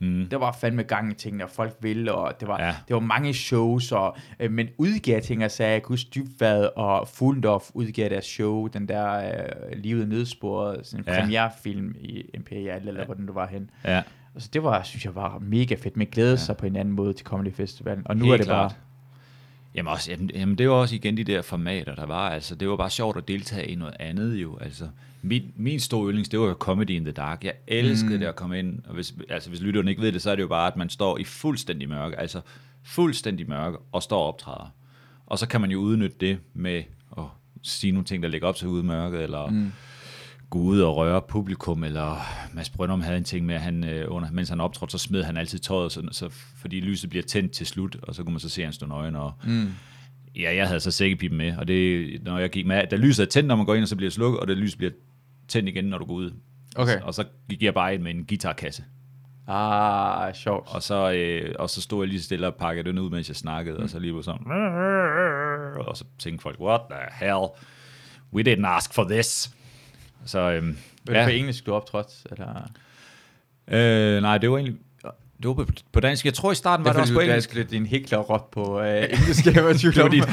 Mm. Der var fandme gang i tingene, og folk ville, og det var, Ja. det var mange shows, og, øh, men udgav ting og sagde, jeg kunne huske Dybvad og Fuglendorf udgav deres show, den der øh, Livet Nedsporet, sådan en Ja. premierefilm i Imperial, eller Ja. hvordan du var hen. Ja. Altså det var, synes jeg, var mega fedt, men glæde ja. sig på en anden måde til Comedy Festivalen, og nu Helt er det klart. bare, Jamen, også, jamen, jamen, det var også igen de der formater, der var. Altså, det var bare sjovt at deltage i noget andet jo. Altså, min, min store yndlings, det var jo Comedy in the Dark. Jeg elskede mm. det at komme ind. Og hvis, altså, hvis lytterne ikke ved det, så er det jo bare, at man står i fuldstændig mørke. Altså, fuldstændig mørke og står og optræder. Og så kan man jo udnytte det med at sige nogle ting, der ligger op til ude i mørket, eller mm. Gå ud og røre publikum, eller Mads Brøndum havde en ting med, at han, øh, under, mens han optrådte, så smed han altid tøjet, så, så, fordi lyset bliver tændt til slut, og så kunne man så se, at han stod nøgen, og mm, Ja, jeg havde så sækkepipen med, og det, når jeg gik med, da lyset er tændt, når man går ind, og så bliver det slukket, og det lys bliver tændt igen, når du går ud. Okay. Og så gik jeg bare ind med en guitarkasse. ah, sjovt. Og så, øh, og så stod jeg lige stille og pakkede den ud, mens jeg snakkede, mm. og så lige var sådan, og så tænkte folk, what the hell? We didn't ask for this. Så, øhm, Var det på engelsk, du optrådte, eller? øh, nej, det var egentlig, det var på, dansk. Jeg tror i starten var det, også på engelsk. Det er din hækler råt på øh, engelsk, var Det var, fordi, det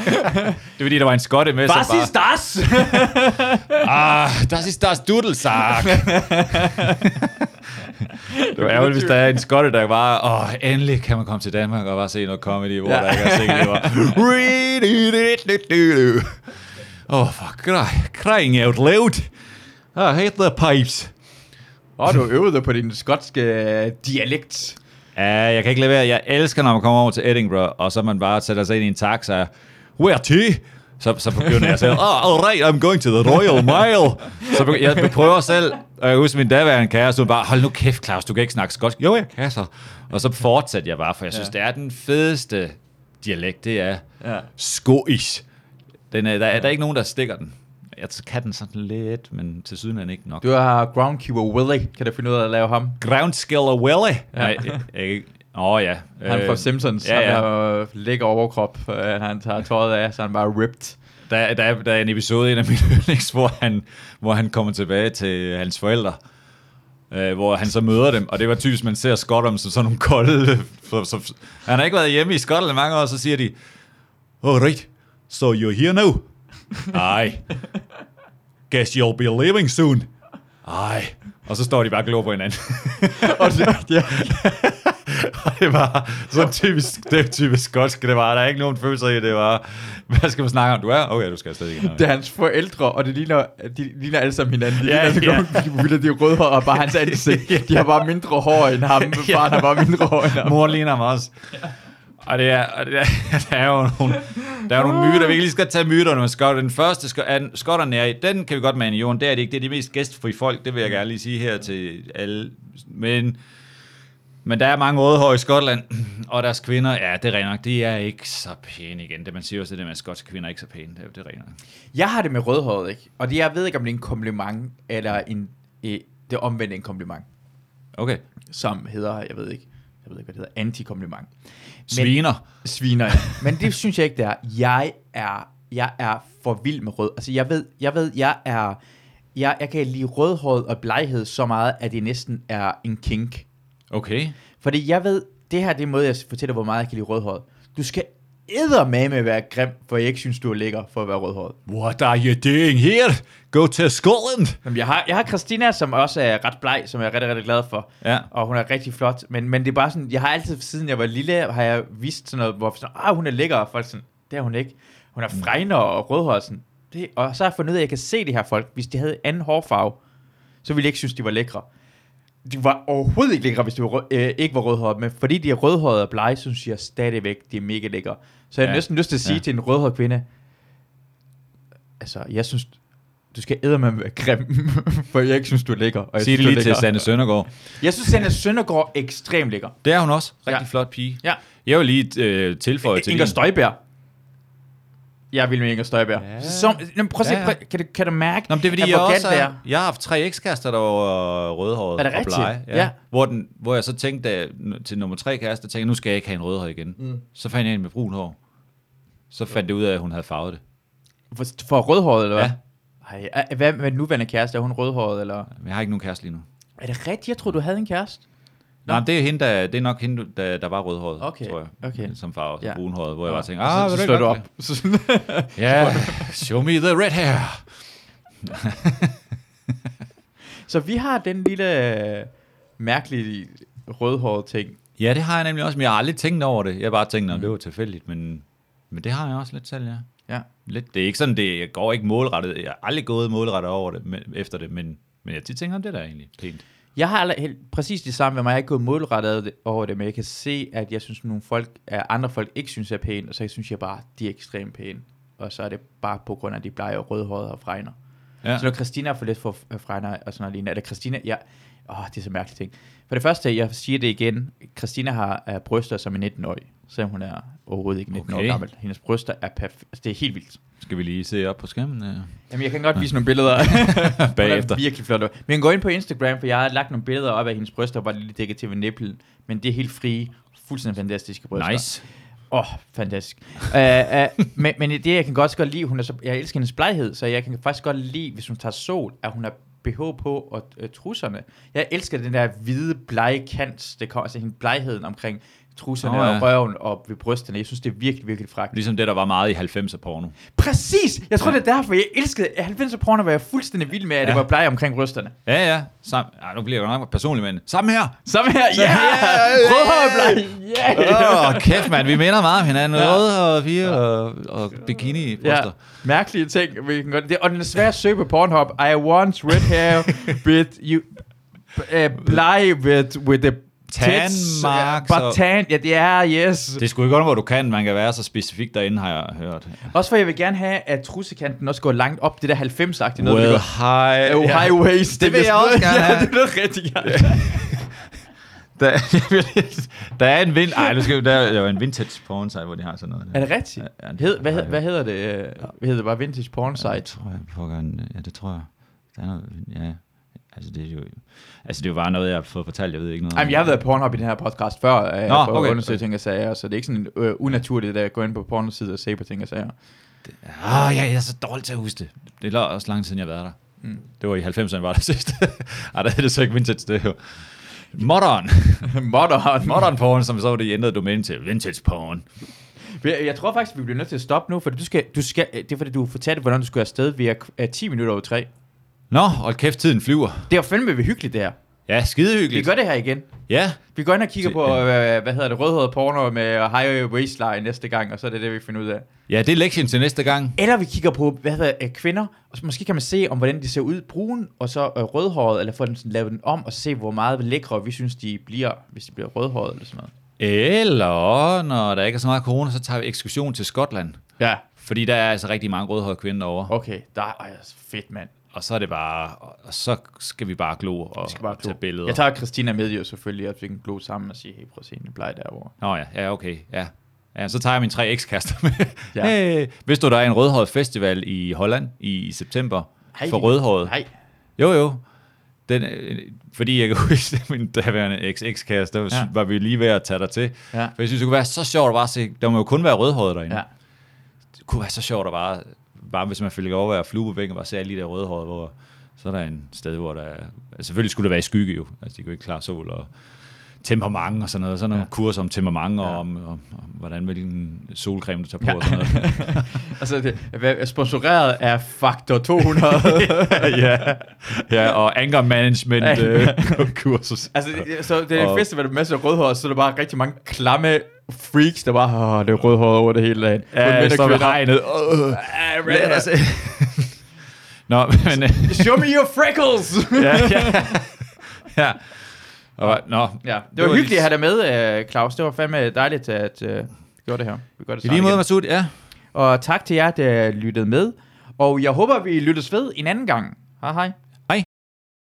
var fordi, der var en skotte med, Was ist das? Ah, das ist das Dudelsack. det var ærgerligt, hvis der er en skotte, der bare, åh, oh, endelig kan man komme til Danmark og bare se noget comedy, hvor Ja. ja. der ikke er sikkert, det var... Oh, for cry- crying out loud. I hate the pipes. Og du øvede på din skotske øh, dialekt. Ja, jeg kan ikke lade være. Jeg elsker, når man kommer over til Edinburgh, og så man bare sætter sig ind i en taxa. Where to? Så, så begynder jeg at sige, oh, all right, I'm going to the Royal Mile. Så begy- jeg prøver selv, og jeg husker min daværende kæreste, hun bare, hold nu kæft, Claus, du kan ikke snakke skotsk. Jo, jeg kan så. Og så fortsatte jeg bare, for jeg synes, ja. det er den fedeste dialekt, det er Ja. skoisk. Den er, der, er, der er ikke nogen, der stikker den. Jeg kan den sådan lidt, men til syden er ikke nok. Du har groundkeeper Willy. Kan du finde ud af at lave ham? Groundskiller Willy. Ja. Nej, jeg, åh oh, ja. Han fra Øh, Simpsons. Ja, Han ja. har øh, lækker overkrop. Øh, Han tager tøjet af, så han bare ripped. Der, der, er, der er en episode i en af mine yndlings, hvor han, hvor han kommer tilbage til hans forældre, øh, hvor han så møder dem, og det var typisk, man ser Skotland som sådan nogle kolde... Så, så, han har ikke været hjemme i Skotland mange år, så siger de, oh, right, so you're here now? Ej. Guess you'll be leaving soon. Ej. Og så står de bare og glor på hinanden. og det, ja. Og det var så typisk, det er typisk skotsk, det var, der er ikke nogen følelser i, det var, hvad skal man snakke om? Du er? Okay, du skal afsted igen. det er hans forældre, og det ligner, de ligner alle sammen hinanden. De Ja, ligner, ja. ja. de, de er rødhårede, og bare hans ansigt. De har bare mindre hår end ham. Ja. Faren har bare mindre hår end ham. Mor ligner mig også. Og det er, og det er, der er jo nogle, der er nogle myter. Vi kan lige skal tage myterne skotter. Den første, sko- er, skotterne er i, den kan vi godt mane i jorden. Det er det ikke. Det er de mest gæstfri folk. Det vil jeg gerne lige sige her til alle. Men, men der er mange rødhår i Skotland, og deres kvinder, ja, det er rent nok, de er ikke så pæne igen. Det man siger også, det der med, at skotske kvinder er ikke så pæne. Det er, det er rent nok. Jeg har det med rødhåret, ikke? Og det, jeg ved ikke, om det er en kompliment, eller en, eh, det omvendte en kompliment, Okay. som hedder, jeg ved ikke, jeg ved ikke, hvad det hedder, antikompliment. Sviner. Sviner, ja. Men det synes jeg ikke, det er. Jeg er, jeg er for vild med rød. Altså, jeg ved, jeg ved, jeg er, jeg, jeg kan lide rødhåret og bleghed så meget, at det næsten er en kink. Okay. Fordi jeg ved, det her det er måde, jeg fortæller, hvor meget jeg kan lide rødhåret. Du skal eddermame være grim, for jeg ikke synes, du er lækker for at være rødhåret. What are you doing here? Go to Scotland. Jamen, jeg har, jeg har Christina, som også er ret bleg, som jeg er rigtig, rigtig glad for. Ja. Og hun er rigtig flot. Men, men det er bare sådan, jeg har altid, siden jeg var lille, har jeg vist sådan noget, hvor sådan, ah, hun er lækker, og folk sådan, det er hun ikke. Hun er fregner og rødhåret, sådan. Det, og så har jeg fundet ud af, at jeg kan se de her folk, hvis de havde anden hårfarve, så ville jeg ikke synes, de var lækre. De var overhovedet ikke lækre, hvis de var øh, ikke var rødhåret, men fordi de er rødhåret og blege, synes jeg stadigvæk, de er mega lækre. Så jeg har Ja. næsten lyst til at sige Ja. til en rødhåret kvinde, altså, jeg synes, du skal eddermame være grim, for jeg ikke synes, du er lækker. Og jeg Sig det synes, lige til. Sanne Søndergaard. Jeg synes, Sanne Søndergaard er ekstremt lækker. Det er hun også. Rigtig Ja. flot pige. Ja. Jeg vil lige øh, tilføje til Inger Støjberg. Jeg vil med Inger Støjberg. Ja. Som, jamen, prøv at se, Ja, ja. prøv, kan, du, kan du mærke, Nå, det er fordi, at jeg også er, jeg har haft tre ekskærester, der var rødhåret Er det og rigtigt? blege. Ja. Hvor, den, hvor jeg så tænkte at, til nummer tre kæreste, tænkte nu skal jeg ikke have en rødhåret igen. Mm. Så fandt jeg en med brun hår. Så fandt det ud af, at hun havde farvet det. For, for rødhåret, eller hvad? Ja. Ej, hvad med den nuværende kæreste? Er hun rødhåret, eller? Jeg har ikke nogen kæreste lige nu. Er det rigtigt? Jeg troede, du havde en kæreste. Nej, det er, hende, der, det er nok hende, der, der var rødhåret, Okay, tror jeg. okay. Som farve, Ja. ja. brunhåret, hvor jeg bare tænkte, ah, så, så du slår du op. Ja, show me the red hair. så vi har den lille mærkelige rødhårede ting. Ja, det har jeg nemlig også, men jeg har aldrig tænkt over det. Jeg har bare tænkt, at det var tilfældigt, men, men det har jeg også lidt selv, ja. Ja. Lidt. Det er ikke sådan, det jeg går ikke målrettet. Jeg har aldrig gået målrettet over det, men, efter det, men, men jeg tit tænker, det der er egentlig pænt. Jeg har aldrig, helt, præcis det samme med mig. Jeg har ikke gået målrettet over det, men jeg kan se, at jeg synes, at nogle folk, at andre folk ikke synes er pæne, og så synes jeg bare, at de er ekstremt pæne. Og så er det bare på grund af, at de plejer rødhåret og fregner. Ja. Så når Christina for lidt for fregner og sådan noget lignende, er det Christina, ja, åh, det er så mærkeligt ting. For det første, jeg siger det igen, Christina har uh, bryster som en 19-årig, selvom hun er overhovedet ikke 19 Okay. år gammel. Hendes bryster er perfekt, altså, det er helt vildt. Skal vi lige se op på skærmen? Ja. Jamen, jeg kan godt vise nogle billeder. Bagefter. Er virkelig flot. Men gå ind på Instagram, for jeg har lagt nogle billeder op af hendes bryster, hvor det er lidt dækket til ved nipplen. Men det er helt frie, fuldstændig fantastiske bryster. Nice. Åh, oh, fantastisk. uh, uh, men, men det, jeg kan godt godt lide, hun er så, jeg elsker hendes bleghed, så jeg kan faktisk godt lide, hvis hun tager sol, at hun har BH på og uh, trusserne. Jeg elsker den der hvide blege kant, det kommer, altså hende blegheden omkring trusserne oh, ja. og røven op ved brysterne. Jeg synes, det er virkelig, virkelig fragt. Ligesom det, der var meget i 90'er porno. Præcis! Jeg tror, det er derfor, jeg elskede 90'er porno, var jeg fuldstændig vild med, at ja. det Ja. var blege omkring brysterne. Ja, ja. Sam, ej, nu bliver jeg nok personlig, men sammen her. Samme her, ja! ja, ja. Rødhårblej! Ja! Åh, kæft mand, vi minder meget om hinanden. Ja. Ja. Røde og fire og, og bikini Ja, bryster. mærkelige ting. Vi kan godt, det, og den er svær at søge på Pornhub. I want red hair with you... Uh, blege with, with the Tan tits, marks uh, og- but tan, ja, det er, yes. Det skulle godt, hvor du kan. Man kan være så specifik derinde, har jeg hørt. Også for jeg vil gerne have, at trussekanten også går langt op. Det der 90-agtige noget, Well, det high, Oh, high waist. Det vil jeg også gerne Ja, have. det er rigtig gerne. Der, der er en vind... Ej, nu skal vi, der er jo en vintage porn site, hvor de har sådan noget. Er det rigtigt? Ja, ja, Hed, hvad, hed, ja. hvad hedder det? øh, Hvad hedder det bare? Vintage porn Det site? tror jeg, pokker, ja, det tror jeg. Der er noget, ja. Altså, det er jo... Altså, det er jo bare noget, jeg har fået fortalt. Jeg ved ikke noget. Jamen, jeg har været på Pornhub i den her podcast før, øh, Nå, for at okay. undersøge ting og sager, så det er ikke sådan øh, unaturligt, at gå ind på pornoside og se på ting og sager. Ah, ja, jeg er så dårlig til at huske det. Det er også lang tid siden, jeg har været der. Mm. Det var i 90'erne, var det sidste. Ej, der er det så ikke vintage, det er jo... Modern. Modern. Modern porn, som så var det ændret domæne til vintage porn. Jeg, jeg tror faktisk, vi bliver nødt til at stoppe nu, for du skal, du skal, det er fordi, du fortalte, hvordan du skulle afsted ved uh, 10 minutter over 3. Nå, og kæft, tiden flyver. Det er jo fandme hyggeligt, det her. Ja, skide Vi gør det her igen. Ja, Vi går ind og kigger på, øh, hvad hedder det, rødhåret porno med high waistline næste gang, og så er det det, vi finder ud af. ja, det er lektien til næste gang. Eller vi kigger på, hvad hedder det, kvinder, og så måske kan man se, om hvordan de ser ud brun, og så øh, rødhåret, eller få den sådan, lavet den om, og se, hvor meget lækre vi synes, de bliver, hvis de bliver rødhåret eller sådan noget. Eller, når der ikke er så meget corona, så tager vi ekskursion til Skotland. Ja, Fordi der er altså rigtig mange rødhårede kvinder derovre. okay, der er fedt, mand. Og så er det bare, og så skal vi bare glo og Vi bare tage glo. billeder. Jeg tager Christina med jo selvfølgelig, at vi kan glo sammen og sige, hey, prøv at se, den plejer derovre. Nå ja, ja, okay, ja. Ja, så tager jeg mine tre ekskaster med. Ja. Hey, vidste du, der er en rødhåret festival i Holland i september Hej, for rødhåret? Nej, Jo, jo. Den, øh, fordi jeg kan huske, at min daværende eks-ekskæreste, der ja. var vi lige ved at tage dig til. Ja. For jeg synes, det kunne være så sjovt at bare se, der må jo kun være rødhåret derinde. ja. Det kunne være så sjovt at bare, bare hvis man følger over at flue på og bare se alle de der rødhårede, hvor så er der en sted, hvor der er, altså selvfølgelig skulle det være i skygge jo, altså de kunne ikke klare sol og temperament og sådan noget, sådan nogle Ja. kurser om temperament og Ja. om, om, om, hvordan hvilken solcreme du tager på ja. og sådan noget. Altså, det er sponsoreret af Faktor 200. ja, ja, og anger management øh, kursus. altså, det, så det er en Og- festival med masser af rødhår, så er der bare rigtig mange klamme freaks, der bare, åh, det er rødhår over det hele dagen. Ja, mænd jeg og står ved kvinder. hegnet. Øh. Men, red- altså, Nå, men... øh, Show me your freckles! ja, ja. ja. Og, nå, ja, det Det var var hyggeligt at have dig med, øh, Claus. Det var fandme dejligt, at uh, gjorde det her. Vi gør det i lige måde. Masud, ja. Og tak til jer, der lyttede med. Og jeg håber, vi lyttes ved en anden gang. Hej hej.